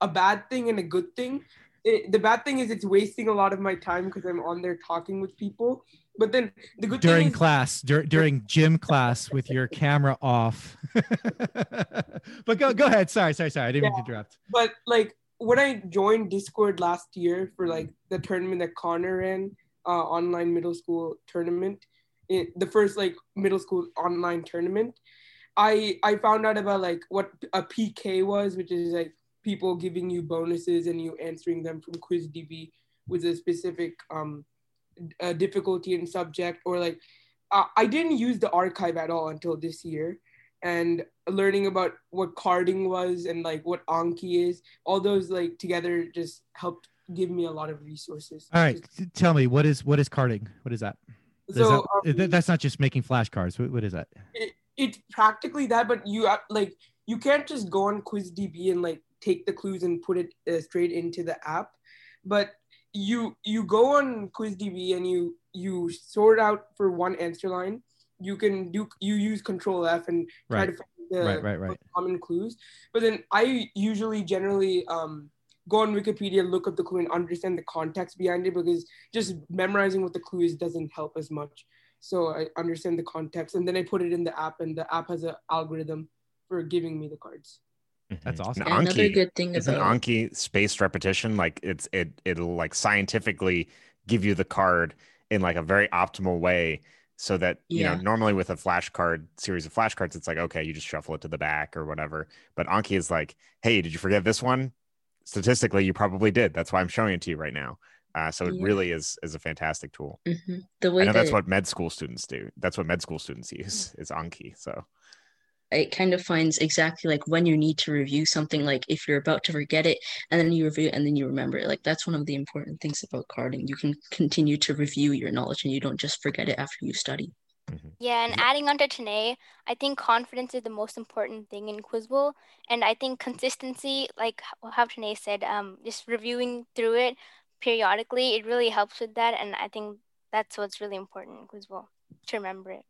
a bad thing and a good thing it, the bad thing is it's wasting a lot of my time because i'm on there talking with people but then the good during thing is class, dur- during gym class, with your camera off. *laughs* but go go ahead. Sorry, sorry, sorry. I didn't mean to interrupt. but like when I joined Discord last year for like the tournament that Connor ran, uh, online middle school tournament, it, the first like middle school online tournament, I I found out about like what a PK was, which is like people giving you bonuses and you answering them from QuizDB with a specific um uh, difficulty in subject or like uh, I didn't use the archive at all until this year and learning about what carding was and like what Anki is all those like together just helped give me a lot of resources All right, t- tell me what is what is carding? What is that? So, that- th- that's not just making flashcards. What, what is that? it, it's practically that but you uh, like you can't just go on QuizDB and like take the clues and put it uh, straight into the app but you you go on QuizDB and you you sort out for one answer line you can do you use control F and try Right. to find the Right, right, right. common clues but then I usually generally um go on Wikipedia look up the clue and understand the context behind it because just memorizing what the clue is doesn't help as much so I understand the context and then I put it in the app and the app has an algorithm for giving me the cards. That's awesome. And Another Anki, good thing isn't about- Anki spaced repetition like it's it it'll like scientifically give you the card in like a very optimal way so that you know normally with a flashcard series of flashcards it's like okay you just shuffle it to the back or whatever. But Anki is like hey did you forget this one? Statistically you probably did. That's why I'm showing it to you right now. Uh, so it Yeah. really is is a fantastic tool. Mhm. The I way know that's what med school students do. That's what med school students use is Anki so it kind of finds exactly like when you need to review something like if you're about to forget it and then you review it and then you remember it like that's one of the important things about carding you can continue to review your knowledge and you don't just forget it after you study Yeah, and adding on to Tanay, I think confidence is the most important thing in Quizbowl. And I think consistency, like h- how Tanay said, um, just reviewing through it periodically, it really helps with that. And I think that's what's really important in Quizbowl, to remember it.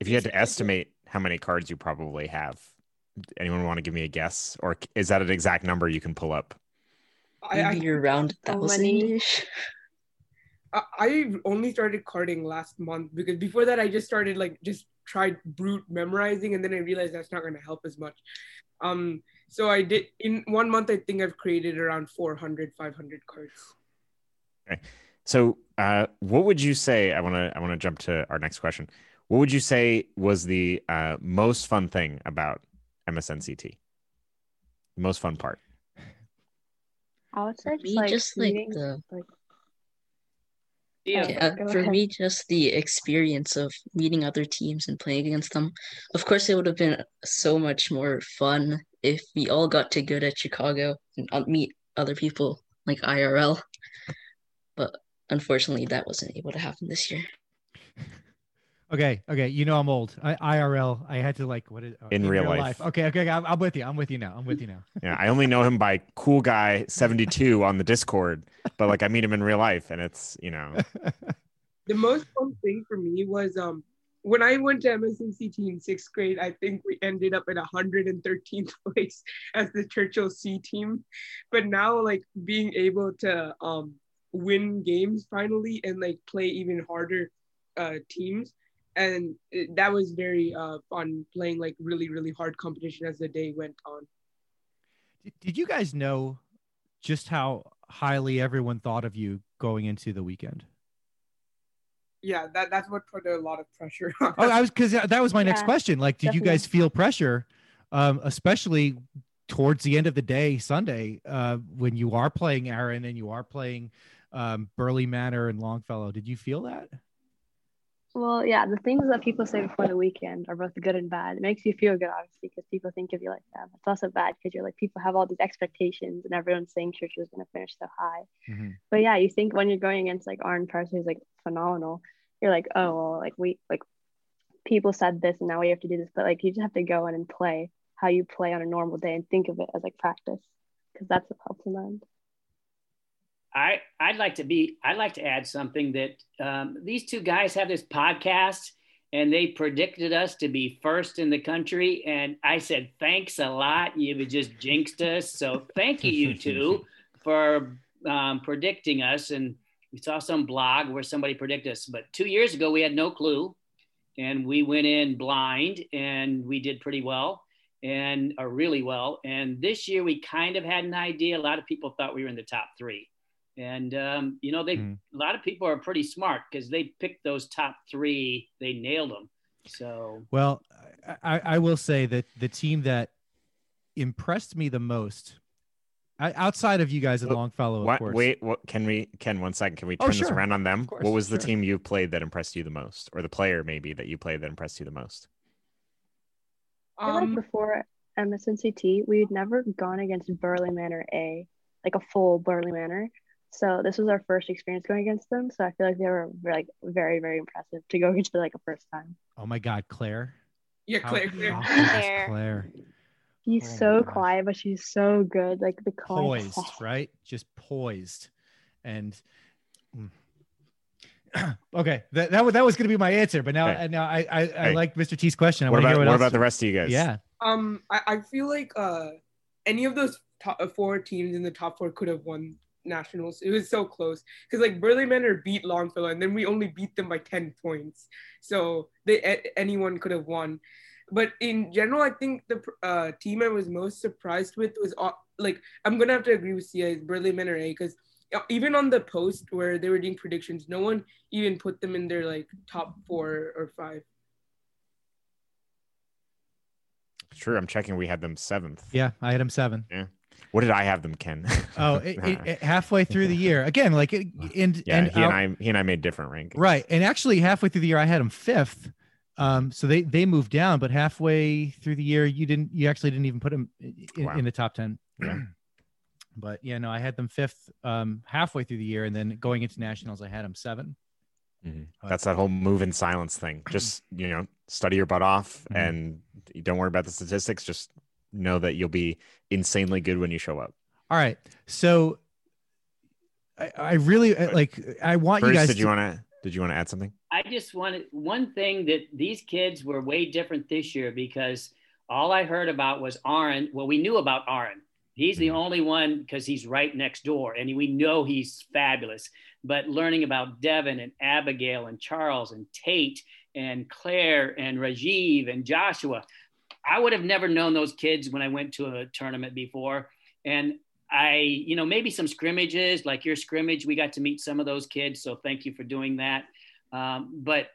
If you had to estimate how many cards you probably have, anyone want to give me a guess, or is that an exact number you can pull up? I, I, maybe around a so thousand many- ish I I only started carding last month because before that I just started like just tried brute memorizing and then I realized that's not going to help as much. Um, so I did in one month I think I've created around 400 500 cards. Okay. So, uh, what would you say? I want to. I want to jump to our next question. What would you say was the uh, most fun thing about MSNCT? The Most fun part. I would say just me, like, just like meeting, the- like Yeah. Okay, uh, for ahead. me, just the experience of meeting other teams and playing against them. Of course, it would have been so much more fun if we all got to go to Chicago and uh, meet other people like IRL. But unfortunately, that wasn't able to happen this year. Okay, okay. You know I'm old. I, IRL. I had to like what is uh, In real life. Okay, okay. I'm, I'm with you. I'm with you now. I'm with you now. Yeah, I only know him by Cool Guy seventy two *laughs* on the Discord, but like I meet him in real life, and it's you know *laughs* The most fun thing for me was um when I went to MSNCT in sixth grade, I think we ended up at 113th *laughs* place as the Churchill C team. But now, like being able to um, win games finally and like play even harder uh, teams, and it, that was very uh, fun playing like really really hard competition as the day went on. Did, did you guys know just how highly everyone thought of you going into the weekend? Yeah, that that's what put a lot of pressure on. Oh, I was because that was my next question. Like, did you guys feel pressure, um, especially towards the end of the day, Sunday, uh, when you are playing Aaron and you are playing um, Burleigh Manor and Longfellow? Did you feel that? Well, yeah, the things that people say before the weekend are both good and bad. It makes you feel good, obviously, because people think of you like that. It's also bad because you're like, people have all these expectations and everyone's saying Church was going to finish so high. Mhm. But yeah, you think when you're going against like Arn Parson, who's like phenomenal, you're like, oh, well, like we, like people said this and now we have to do this. But like, you just have to go in and play how you play on a normal day and think of it as like practice because that's what helps in the end. I I'd like to be I'd like to add something that um, these two guys have this podcast and they predicted us to be first in the country. And I said thanks a lot. You've just jinxed us. So thank you you *laughs* two for um, predicting us. And we saw some blog where somebody predicted us but two years ago we had no clue. And we went in blind and we did pretty well and really well. And this year we kind of had an idea. A lot of people thought we were in the top three and um, you know, they Hmm. a lot of people are pretty smart because they picked those top three. They nailed them. So Well, I, I will say that the team that impressed me the most, I, outside of you guys at Longfellow, of What, course. wait, what can we? Ken, one second. Can we Oh, turn this around on them? Course, what was the team you played that impressed you the most, or the player maybe that you played that impressed you the most? I feel Um, like before MSNCT, we'd never gone against Burleigh Manor A, like a full Burleigh Manor. So this was our first experience going against them. So I feel like they were like very, very impressive to go *laughs* against for like a first time. Oh my God, Claire. Yeah, How Claire, Claire. Claire. Claire. She's Oh so quiet, but she's so good. Like the quiet. Poised, *laughs* right? Just poised. And mm. *clears throat* okay, that that, that was going to be my answer, but now Hey. now I I, I Hey. like Mr. T's question. I What about hear what, what, about the rest of you guys? Yeah. Um, I, I feel like uh, any of those top uh, four teams in the top four could have won nationals. It was so close because like Burleigh Manor beat Longfellow, and then we only beat them by ten points. So they a- anyone could have won. But in general, I think the uh, team I was most surprised with was uh, like I'm gonna have to agree with Sia is Burleigh Manor A because even on the post where they were doing predictions, no one even put them in their like top four or five. True. I'm checking. We had them seventh. Yeah, I had them seven. Yeah. What did I have them, Ken? Oh, *laughs* it, it, halfway through the year again, like it, *laughs* and yeah, and he and I, he and I made different rankings. right, and actually halfway through the year, I had him fifth. Um, so they they moved down, but halfway through the year, you didn't, you actually didn't even put him in, Wow. in the top ten. Yeah. *clears throat* but yeah, no, I had them fifth um, halfway through the year, and then going into nationals, I had him seven. Mhm. That's that whole move in silence thing. *clears throat* Just you know, study your butt off, Mhm. and don't worry about the statistics. Just know that you'll be insanely good when you show up. All right, so I, I really uh, like. I want you guys. did you to- want to? Did you want to add something? I just wanted one thing that these kids were way different this year because all I heard about was Aaron. Well, we knew about Aaron. He's the only one because he's right next door, and we know he's fabulous. But learning about Devin and Abigail and Charles and Tate and Claire and Rajiv and Joshua, I would have never known those kids when I went to a tournament before. And I, you know, maybe some scrimmages like your scrimmage, we got to meet some of those kids. So thank you for doing that. Um, but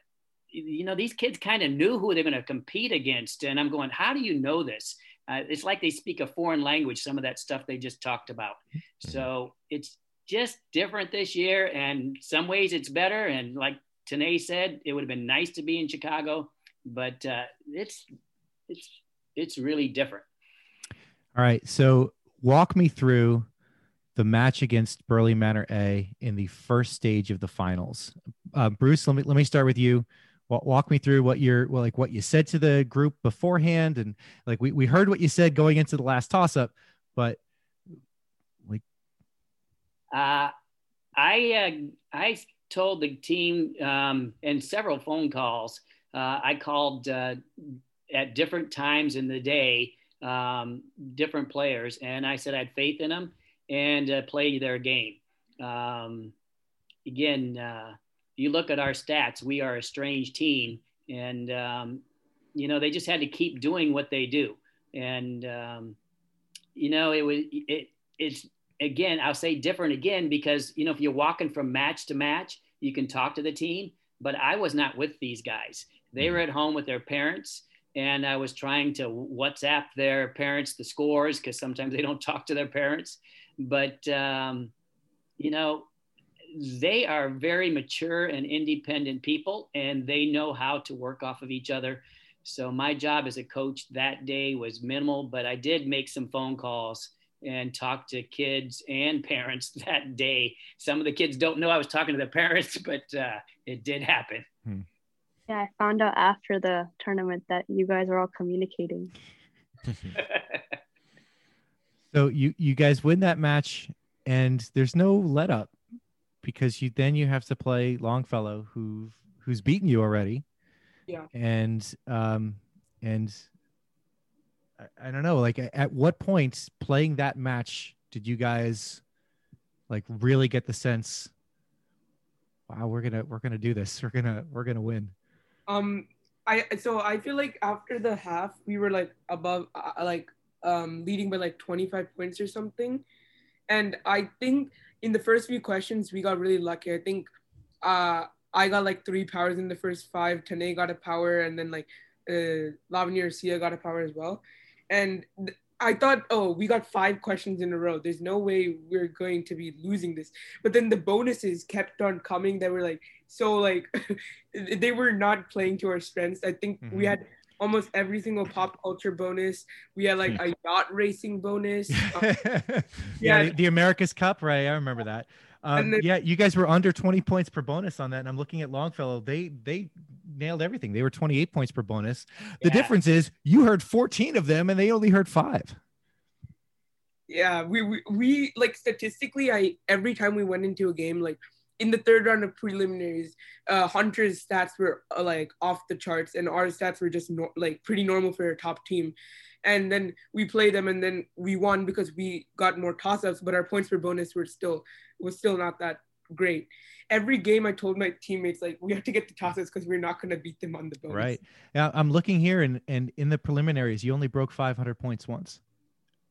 you know, these kids kind of knew who they're going to compete against. And I'm going, how do you know this? Uh, it's like they speak a foreign language, some of that stuff they just talked about. So it's just different this year. And some ways it's better. And like Tanay said, it would have been nice to be in Chicago, but uh, it's, it's, it's really different. All right. So walk me through the match against Burleigh Manor A in the first stage of the finals. Uh, Bruce, let me let me start with you. Walk me through what you're well, like what you said to the group beforehand, and like we, we heard what you said going into the last toss up, but like Uh, I uh, I told the team um, in several phone calls. Uh, I called uh, at different times in the day, um, different players, and I said I had faith in them and uh, play their game. Um, again, uh, you look at our stats; we are a strange team, and um, you know they just had to keep doing what they do, and um, you know it was it it's again i'll say different again because you know if you're walking from match to match you can talk to the team. But i was not with these guys. They were at home with their parents and i was trying to whatsapp their parents the scores because sometimes they don't *laughs* talk to their parents but um, you know they are very mature and independent people, and they know how to work off of each other. So my job as a coach that day was minimal, but I did make some phone calls and talk to kids and parents *laughs* that day. Some of the kids don't know I was talking to the parents, *laughs* but uh, it did happen. Hmm. Yeah, I found out after the tournament that you guys are all communicating. *laughs* So you you guys win that match, and there's no let up because you then you have to play Longfellow, who who's beaten you already. Yeah. And um and I, I don't know, like at what point playing that match did you guys like really get the sense? Wow, we're gonna we're gonna do this. We're gonna we're gonna win. Um, I so I feel like after the half we were like above, uh, like um, leading by like 25 points or something, and I think in the first few questions we got really lucky. I think uh, I got like three powers in the first five. Tanay got a power, and then like uh, Lavanya Sia got a power as well. And th- I thought, oh, we got five questions in a row. There's no way we're going to be losing this. But then the bonuses kept on coming. That were like so like *laughs* they were not playing to our strengths. I think we Mhm. had almost every single pop culture bonus. We had like a yacht racing bonus. Um, *laughs* yeah, Yeah. the, the America's Cup, right? I remember that. Um, then- yeah, you guys were under 20 points per bonus on that. And I'm looking at Longfellow. They they nailed everything. They were 28 points per bonus. The Yeah. difference is you heard 14 of them and they only heard five. yeah we, we we like statistically i every time we went into a game like in the third round of preliminaries uh hunter's stats were uh, like off the charts and our stats were just no, like pretty normal for a top team. And then we played them and then we won because we got more toss-ups but our points per bonus were still was still not that great. Every game i told my teammates like we have to get the toss-ups because we're not going to beat them on the bonus. Right. I'm looking here and and in the preliminaries, you only broke 500 points once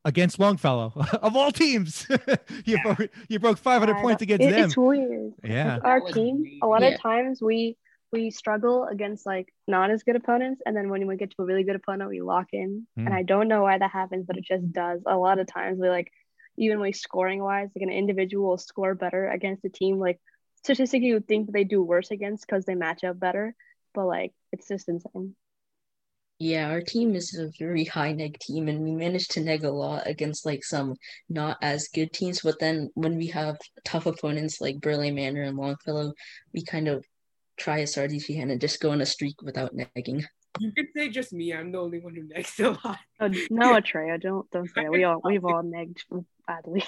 against Longfellow *laughs* of all teams. *laughs* you, broke, you broke 500 points against It- them. It's weird. Yeah. With our team, amazing. a lot Yeah. of times we we struggle against like not as good opponents, and then when we get to a really good opponent, we lock in. Hmm. And I don't know why that happens, but it just does. A lot of times we like, even like scoring wise, like an individual will score better against a team. Like statistically, you would think they do worse against because they match up better, but like it's just insane. Yeah, our team is a very high neg team, and we managed to neg a lot against like some not as good teams. But then when we have tough opponents like Burleigh Manor and Longfellow, we kind of try as hard as we can and just go on a streak without negging. you could say just me i'm the only one who negs a lot *laughs* Oh, no, Atreya, don't don't say that. We all we've all negged badly.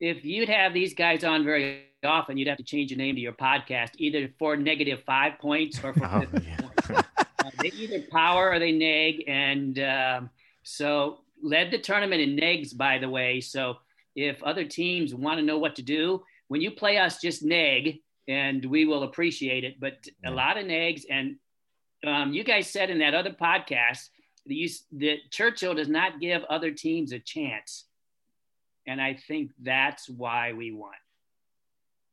if you'd have these guys on very often, you'd have to change the name to your podcast, either for negative five points or for Oh, 50 yeah. *laughs* Uh, they either power or they neg. And um, so led the tournament in negs, by the way. So if other teams want to know what to do, when you play us, just neg and we will appreciate it. But a lot of negs. And um, you guys said in that other podcast that, you, that Churchill does not give other teams a chance. And I think that's why we won.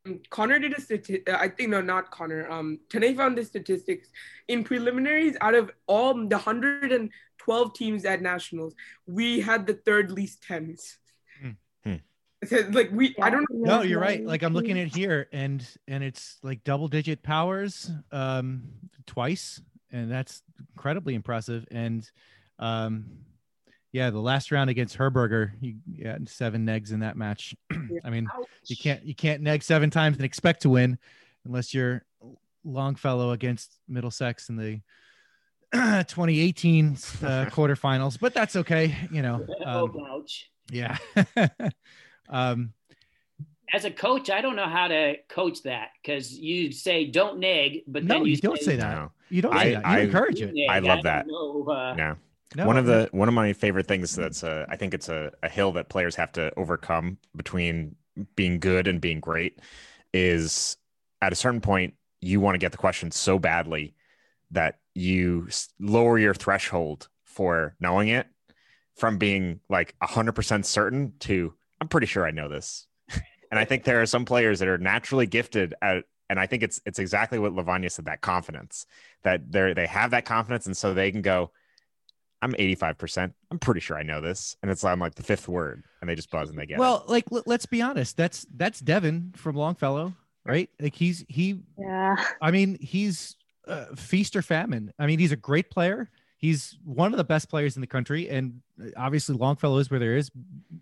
Um, Connor did a stati- uh, I think no, not Connor. Um, Tanay found the statistics in preliminaries. Out of all the 112 teams at nationals, we had the third least tens. Hmm. Hmm. So, like we, I don't know. No, you're right. Like I'm looking at here and and it's like double digit powers um twice and that's incredibly impressive and um yeah, the last round against Herberger, you had seven negs in that match. *clears throat* I mean, you can't you can't neg seven times and expect to win unless you're Longfellow against Middlesex in the *clears throat* 2018 uh, *laughs* quarterfinals, but that's okay, you know. Oh, Um, ouch. yeah. *laughs* um As a coach, I don't know how to coach that because you say don't neg, but no, then you, you, don't say that. No. You don't I- say that. You I- encourage it. I love don't that. know, uh, Yeah. No, one of the one of my favorite things that's uh, I think it's a, a hill that players have to overcome between being good and being great is at a certain point you want to get the question so badly that you lower your threshold for knowing it from being like 100% certain to I'm pretty sure I know this. *laughs* and I think there are some players that are naturally gifted at and I think it's it's exactly what Lavanya said that confidence that they they have that confidence and so they can go I'm 85%. I'm pretty sure I know this. And it's on like the fifth word and they just buzz and they get well, it. like l- let's be honest. That's that's Devin from Longfellow, right? Like he's he. Yeah. I mean, he's uh, feast or famine. I mean, he's a great player. He's one of the best players in the country, and uh, obviously Longfellow is where there is.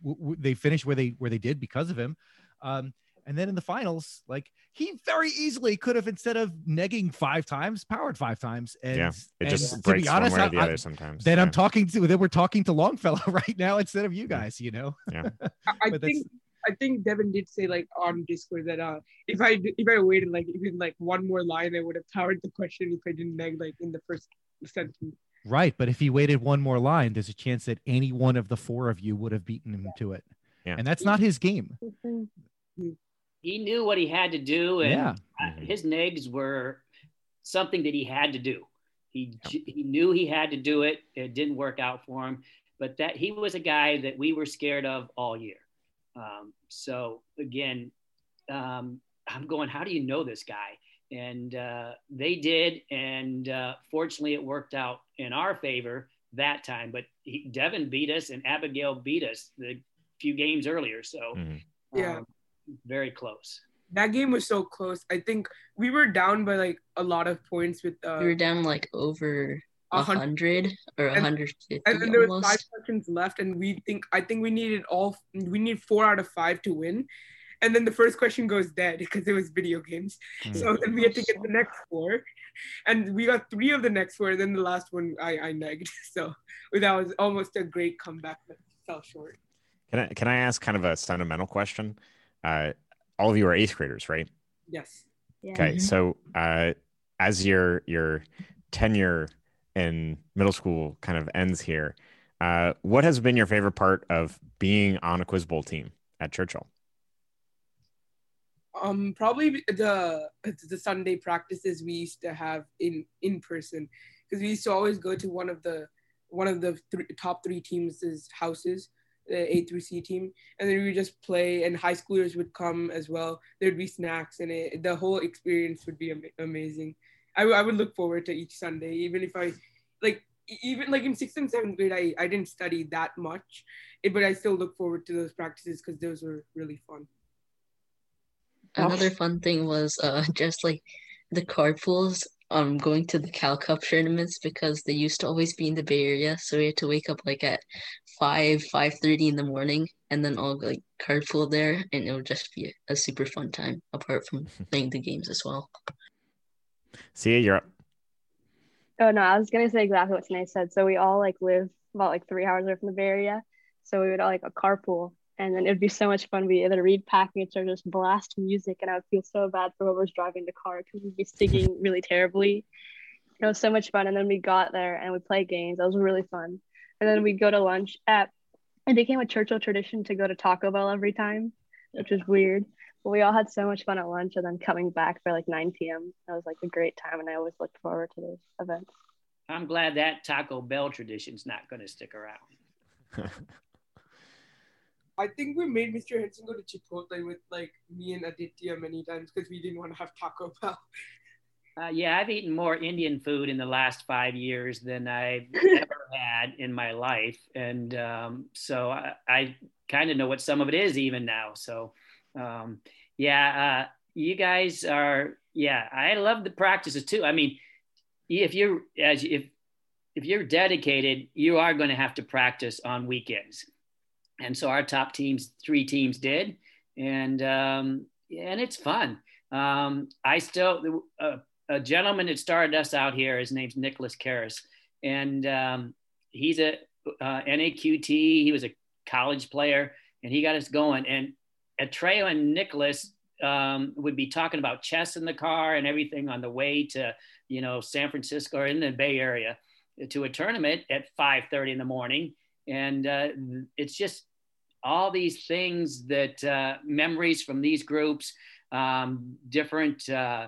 W- w- they finished where they where they did because of him. Um, and then in the finals, like he very easily could have instead of negging five times, powered five times. And, Yeah, it and just to breaks be one honest, way or the I- other sometimes, Then I'm talking to then we're talking to Longfellow *laughs* right now instead of you guys. You know. Yeah. *laughs* I, I But that's- think I think Devin did say like on Discord that uh if I if I waited like even like one more line I would have powered the question if I didn't neg like in the first sentence. Right, but if he waited one more line, there's a chance that any one of the four of you would have beaten him to it. Yeah. And that's not his game. He knew what he had to do, and Yeah. uh, his negs were something that he had to do. He he knew he had to do it. It didn't work out for him, but that he was a guy that we were scared of all year. Um, so again, um, I'm going. How do you know this guy? And uh, they did, and uh, fortunately, it worked out in our favor that time. But he, Devin beat us, and Abigail beat us the few games earlier. So Yeah. um, very close. That game was so close. I think we were down by like a lot of points with uh We were down like over A a hundred or a and- hundred fifty and then there was five questions left and we think i think we needed all we need four out of five to win. And then the first question goes dead *laughs* because it was video games. So then we had to get the next four. And we got three of the next four then the last one i i negged *laughs* so that was almost a great comeback but fell short. Can I can I ask kind of a sentimental question? Uh, all of you are eighth graders, right? yes Okay, so uh, as your your tenure in middle school kind of ends here, uh, what has been your favorite part of being on a quiz bowl team at Churchill? um probably the the sunday practices we used to have in in person because we used to always go to one of the one of the th- top three teams' houses the a through c team and then we would just play and high schoolers would come as well. There'd be snacks and it, the whole experience would be am- amazing. I, w- I would look forward to each sunday even if i like even like in sixth and seventh grade i, I didn't study that much but i still look forward to those practices because those were really fun. Another fun thing was uh *laughs* just like the carpools um going to the Cal Cup tournaments because they used to always be in the Bay Area, so we had to wake up like at five, five thirty in the morning and then all like carpool there and it would just be a super fun time apart from *laughs* playing the games as well. See you, you're up. Oh no, I was gonna say exactly what Sinead said. So we all like live about like three hours away from the Bay Area. So we would all like a carpool and then it'd be so much fun. We either read packets or just blast music and I would feel so bad for whoever's driving the car because we'd be singing *laughs* really terribly. It was so much fun. And then we got there and we played games. That was really fun. And then we'd go to lunch at it became a Churchill tradition to go to Taco Bell every time, which was weird. But we all had so much fun at lunch and then coming back for like 9 p.m. That was like a great time and I always looked forward to those events. I'm glad that Taco Bell tradition's not going to stick around. *laughs* I think we made Mr. Henson go to Chipotle with like me and Aditya many times because we didn't want to have Taco *laughs* Bell. Uh, yeah, I've eaten more Indian food in the last five years than I've *laughs* ever had in my life, and um, so I, I kind of know what some of it is even now. So, um, yeah, uh, you guys are. Yeah, I love the practices too. I mean, if you're as if if you're dedicated, you are going to have to practice on weekends, and so our top teams, three teams, did, and um, and it's fun. Um, I still. Uh, a gentleman that started us out here. His name's Nicholas Karras, and um, he's a uh, NAQT. He was a college player, and he got us going. And Atreya and Nicholas um, would be talking about chess in the car and everything on the way to, you know, San Francisco or in the Bay Area to a tournament at 5:30 in the morning. And uh, it's just all these things that uh, memories from these groups, um, different. Uh,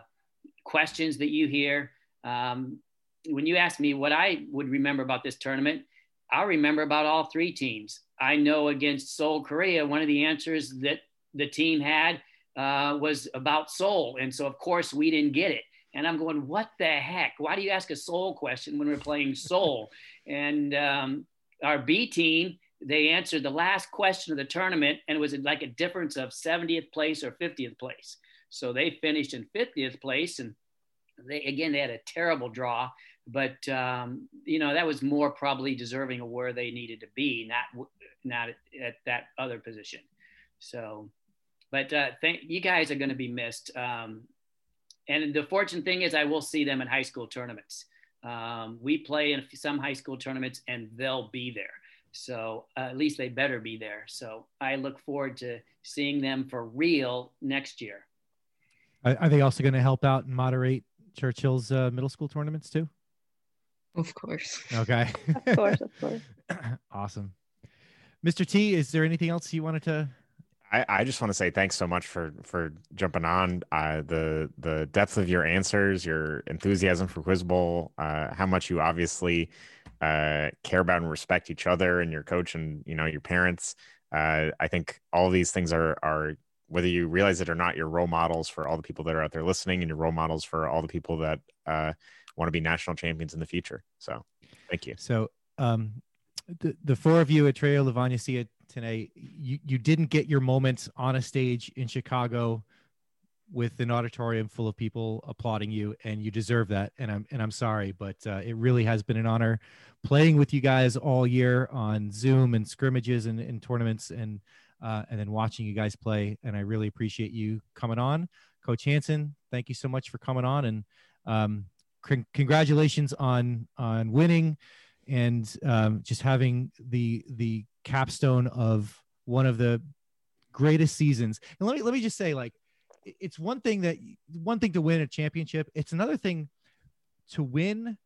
questions that you hear. Um, when you ask me what I would remember about this tournament, I'll remember about all three teams. I know against Seoul, Korea, one of the answers that the team had uh, was about Seoul. And so, of course, we didn't get it. And I'm going, what the heck? Why do you ask a Seoul question when we're playing Seoul? *laughs* and um, our B team, they answered the last question of the tournament, and it was like a difference of 70th place or 50th place. So they finished in 50th place, and they again they had a terrible draw, but um, you know that was more probably deserving of where they needed to be, not not at, at that other position. So, but uh, thank you guys are going to be missed. Um, and the fortunate thing is, I will see them in high school tournaments. Um, we play in some high school tournaments, and they'll be there. So uh, at least they better be there. So I look forward to seeing them for real next year. Are, are they also going to help out and moderate Churchill's uh, middle school tournaments too? Of course. Okay. *laughs* Of course, of course. *laughs* awesome. Mr. T, is there anything else you wanted to I, I just want to say thanks so much for for jumping on. Uh, the the depth of your answers, your enthusiasm for Quiz Bowl, uh, how much you obviously uh, care about and respect each other and your coach and you know your parents. Uh, I think all these things are are whether you realize it or not, your role models for all the people that are out there listening, and your role models for all the people that uh, want to be national champions in the future. So, thank you. So, um, the the four of you at Lavanya Sia tonight, you you didn't get your moments on a stage in Chicago with an auditorium full of people applauding you, and you deserve that. And I'm and I'm sorry, but uh, it really has been an honor playing with you guys all year on Zoom and scrimmages and, and tournaments, and uh, and then watching you guys play. And I really appreciate you coming on, Coach Hanson. Thank you so much for coming on, and um, c- congratulations on on winning and um, just having the the capstone of one of the greatest seasons. And let me let me just say, like, it's one thing that one thing to win a championship. It's another thing to win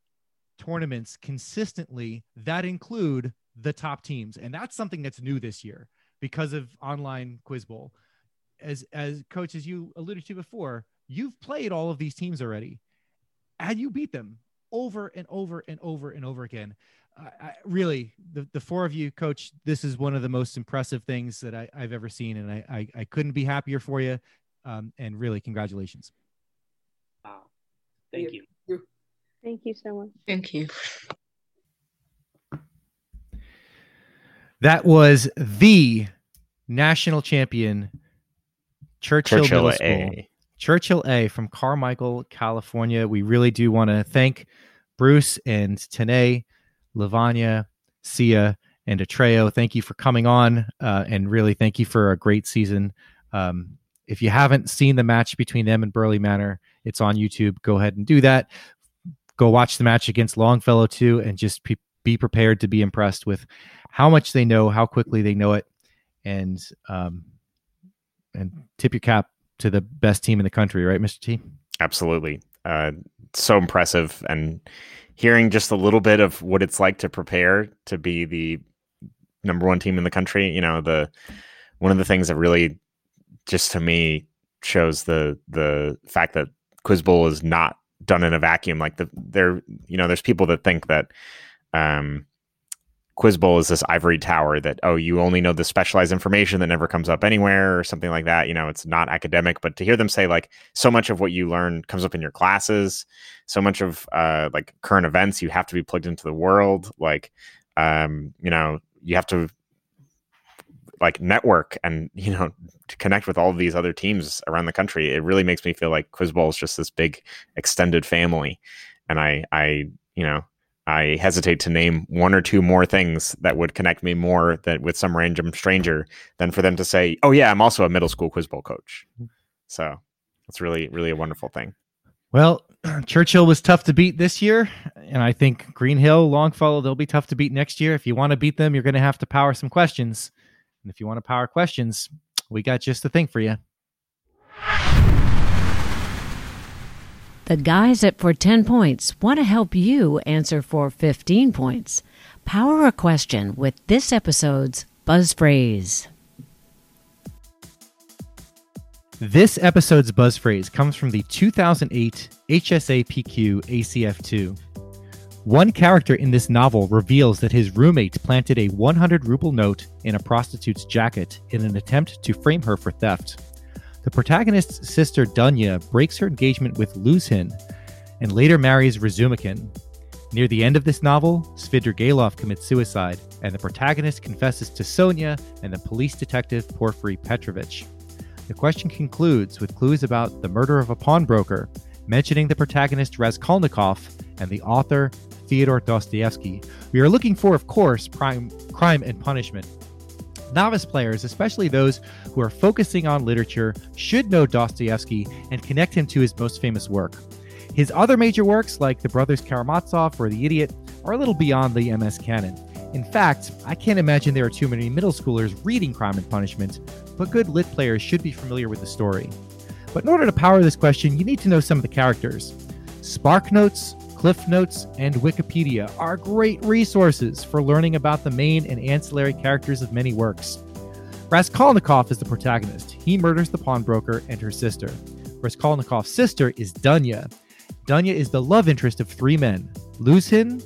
tournaments consistently that include the top teams, and that's something that's new this year because of online Quiz Bowl. As as coach, as you alluded to before, you've played all of these teams already, and you beat them over and over and over and over again. I, really, the, the four of you, coach, this is one of the most impressive things that I, have ever seen. And I, I, I, couldn't be happier for you. Um, and really, congratulations. Wow. Thank you. Thank you so much. Thank you. That was the national champion, Churchill, Churchill Middle School. A. Churchill A from Carmichael, California. We really do want to thank Bruce and Tanay, Lavanya, Sia, and Atreya. Thank you for coming on, uh, and really thank you for a great season. Um, if you haven't seen the match between them and Burleigh Manor, it's on YouTube. Go ahead and do that. Go watch the match against Longfellow too, and just be, be prepared to be impressed with how much they know, how quickly they know it, and um, and tip your cap to the best team in the country, right, Mr. T? Absolutely. Uh, so impressive. And hearing just a little bit of what it's like to prepare to be the number one team in the country, you know, the one of the things that really just to me shows the the fact that Quiz Bowl is not done in a vacuum. Like the there, you know, there's people that think that um Quiz Bowl is this ivory tower that oh you only know the specialized information that never comes up anywhere or something like that. You know, it's not academic, but to hear them say like so much of what you learn comes up in your classes, so much of uh, like current events you have to be plugged into the world. Like, um, you know, you have to like network and you know to connect with all of these other teams around the country. It really makes me feel like Quiz Bowl is just this big extended family, and I I you know I hesitate to name one or two more things that would connect me more that with some random stranger than for them to say, "Oh yeah, I'm also a middle school quiz bowl coach." So it's really, really a wonderful thing. Well, *clears throat* Churchill was tough to beat this year, and I think Greenhill, Longfellow, they'll be tough to beat next year. If you want to beat them, you're going to have to power some questions, and if you want to power questions, we got just the thing for you. The guys at For 10 Points want to help you answer for 15 points. Power a question with this episode's buzz phrase. This episode's buzz phrase comes from the 2008 HSAPQ ACF2. One character in this novel reveals that his roommate planted a 100 ruble note in a prostitute's jacket in an attempt to frame her for theft. The protagonist's sister Dunya breaks her engagement with Luzhin and later marries Razumikin. Near the end of this novel, Svidrigailov commits suicide, and the protagonist confesses to Sonia and the police detective Porfiry Petrovich. The question concludes with clues about the murder of a pawnbroker, mentioning the protagonist Raskolnikov and the author Fyodor Dostoevsky. We are looking for, of course, crime, crime and punishment. Novice players, especially those who are focusing on literature, should know Dostoevsky and connect him to his most famous work. His other major works, like The Brothers Karamazov or The Idiot, are a little beyond the MS canon. In fact, I can't imagine there are too many middle schoolers reading Crime and Punishment, but good lit players should be familiar with the story. But in order to power this question, you need to know some of the characters. Spark Notes, Cliff Notes, and Wikipedia are great resources for learning about the main and ancillary characters of many works. Raskolnikov is the protagonist. He murders the pawnbroker and her sister. Raskolnikov's sister is Dunya. Dunya is the love interest of three men Luzhin,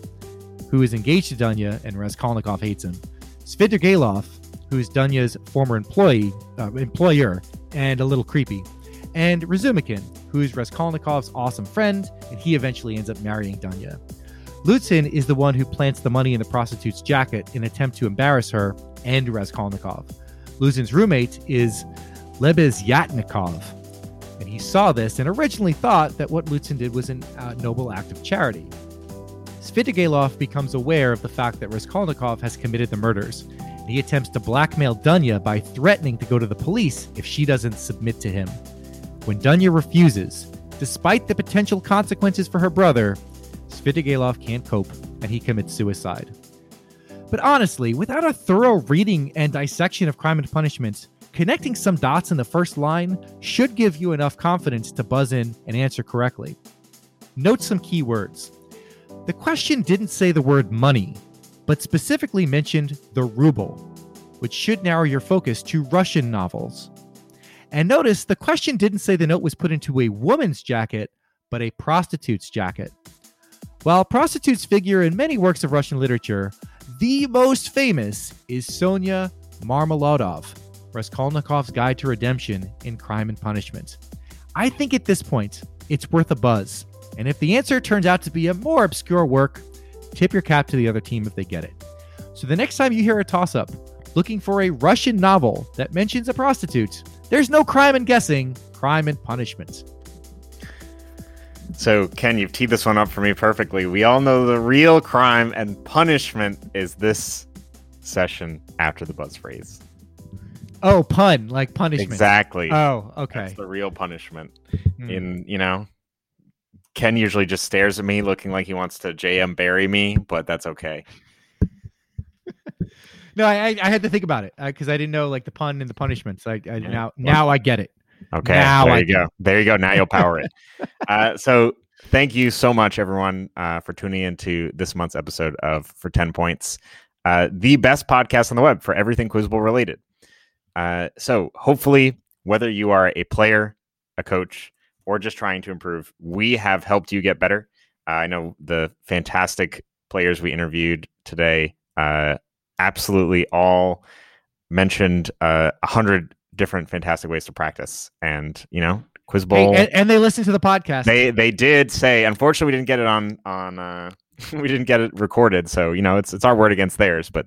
who is engaged to Dunya, and Raskolnikov hates him. Svidrigailov, who is Dunya's former employee, uh, employer, and a little creepy. And Razumikin, who is Raskolnikov's awesome friend, and he eventually ends up marrying Dunya. Luzhin is the one who plants the money in the prostitute's jacket in an attempt to embarrass her and Raskolnikov. Luzhin's roommate is Lebezyatnikov, and he saw this and originally thought that what Luzhin did was a uh, noble act of charity. Svidrigailov becomes aware of the fact that Raskolnikov has committed the murders, and he attempts to blackmail Dunya by threatening to go to the police if she doesn't submit to him. When Dunya refuses, despite the potential consequences for her brother, Svidrigailov can't cope and he commits suicide. But honestly, without a thorough reading and dissection of crime and punishment, connecting some dots in the first line should give you enough confidence to buzz in and answer correctly. Note some key words. The question didn't say the word money, but specifically mentioned the ruble, which should narrow your focus to Russian novels. And notice the question didn't say the note was put into a woman's jacket, but a prostitute's jacket. While prostitutes figure in many works of Russian literature, the most famous is Sonia Marmeladov, Raskolnikov's Guide to Redemption in Crime and Punishment. I think at this point, it's worth a buzz. And if the answer turns out to be a more obscure work, tip your cap to the other team if they get it. So the next time you hear a toss up looking for a Russian novel that mentions a prostitute, there's no crime in guessing, crime and punishment. So, Ken, you've teed this one up for me perfectly. We all know the real crime and punishment is this session after the buzz phrase. Oh, pun, like punishment. Exactly. Oh, okay. That's the real punishment. Hmm. In, you know, Ken usually just stares at me looking like he wants to JM bury me, but that's okay. No, I, I had to think about it because I didn't know like the pun and the punishments. I, I now now I get it. Okay. Now there I you go. it. There you go. Now you'll power it. *laughs* Uh, so thank you so much, everyone, uh, for tuning into this month's episode of For 10 Points, uh, the best podcast on the web for everything Quiz Bowl related. Uh, so hopefully, whether you are a player, a coach, or just trying to improve, we have helped you get better. Uh, I know the fantastic players we interviewed today uh, absolutely all mentioned uh, a hundred different fantastic ways to practice, and you know, Quiz Bowl. And, and they listened to the podcast. they they did say, unfortunately, we didn't get it on on. Uh, *laughs* we didn't get it recorded, so you know, it's it's our word against theirs. But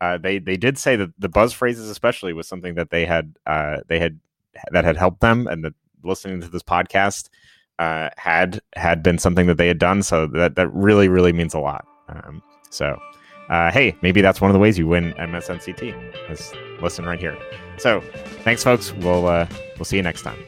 uh, they they did say that the buzz phrases, especially, was something that they had uh, they had that had helped them, and that listening to this podcast uh, had had been something that they had done. So that that really really means a lot. Um, so uh, hey, maybe that's one of the ways you win MSNCT. Is listen right here. So thanks, folks. We'll uh, we'll see you next time.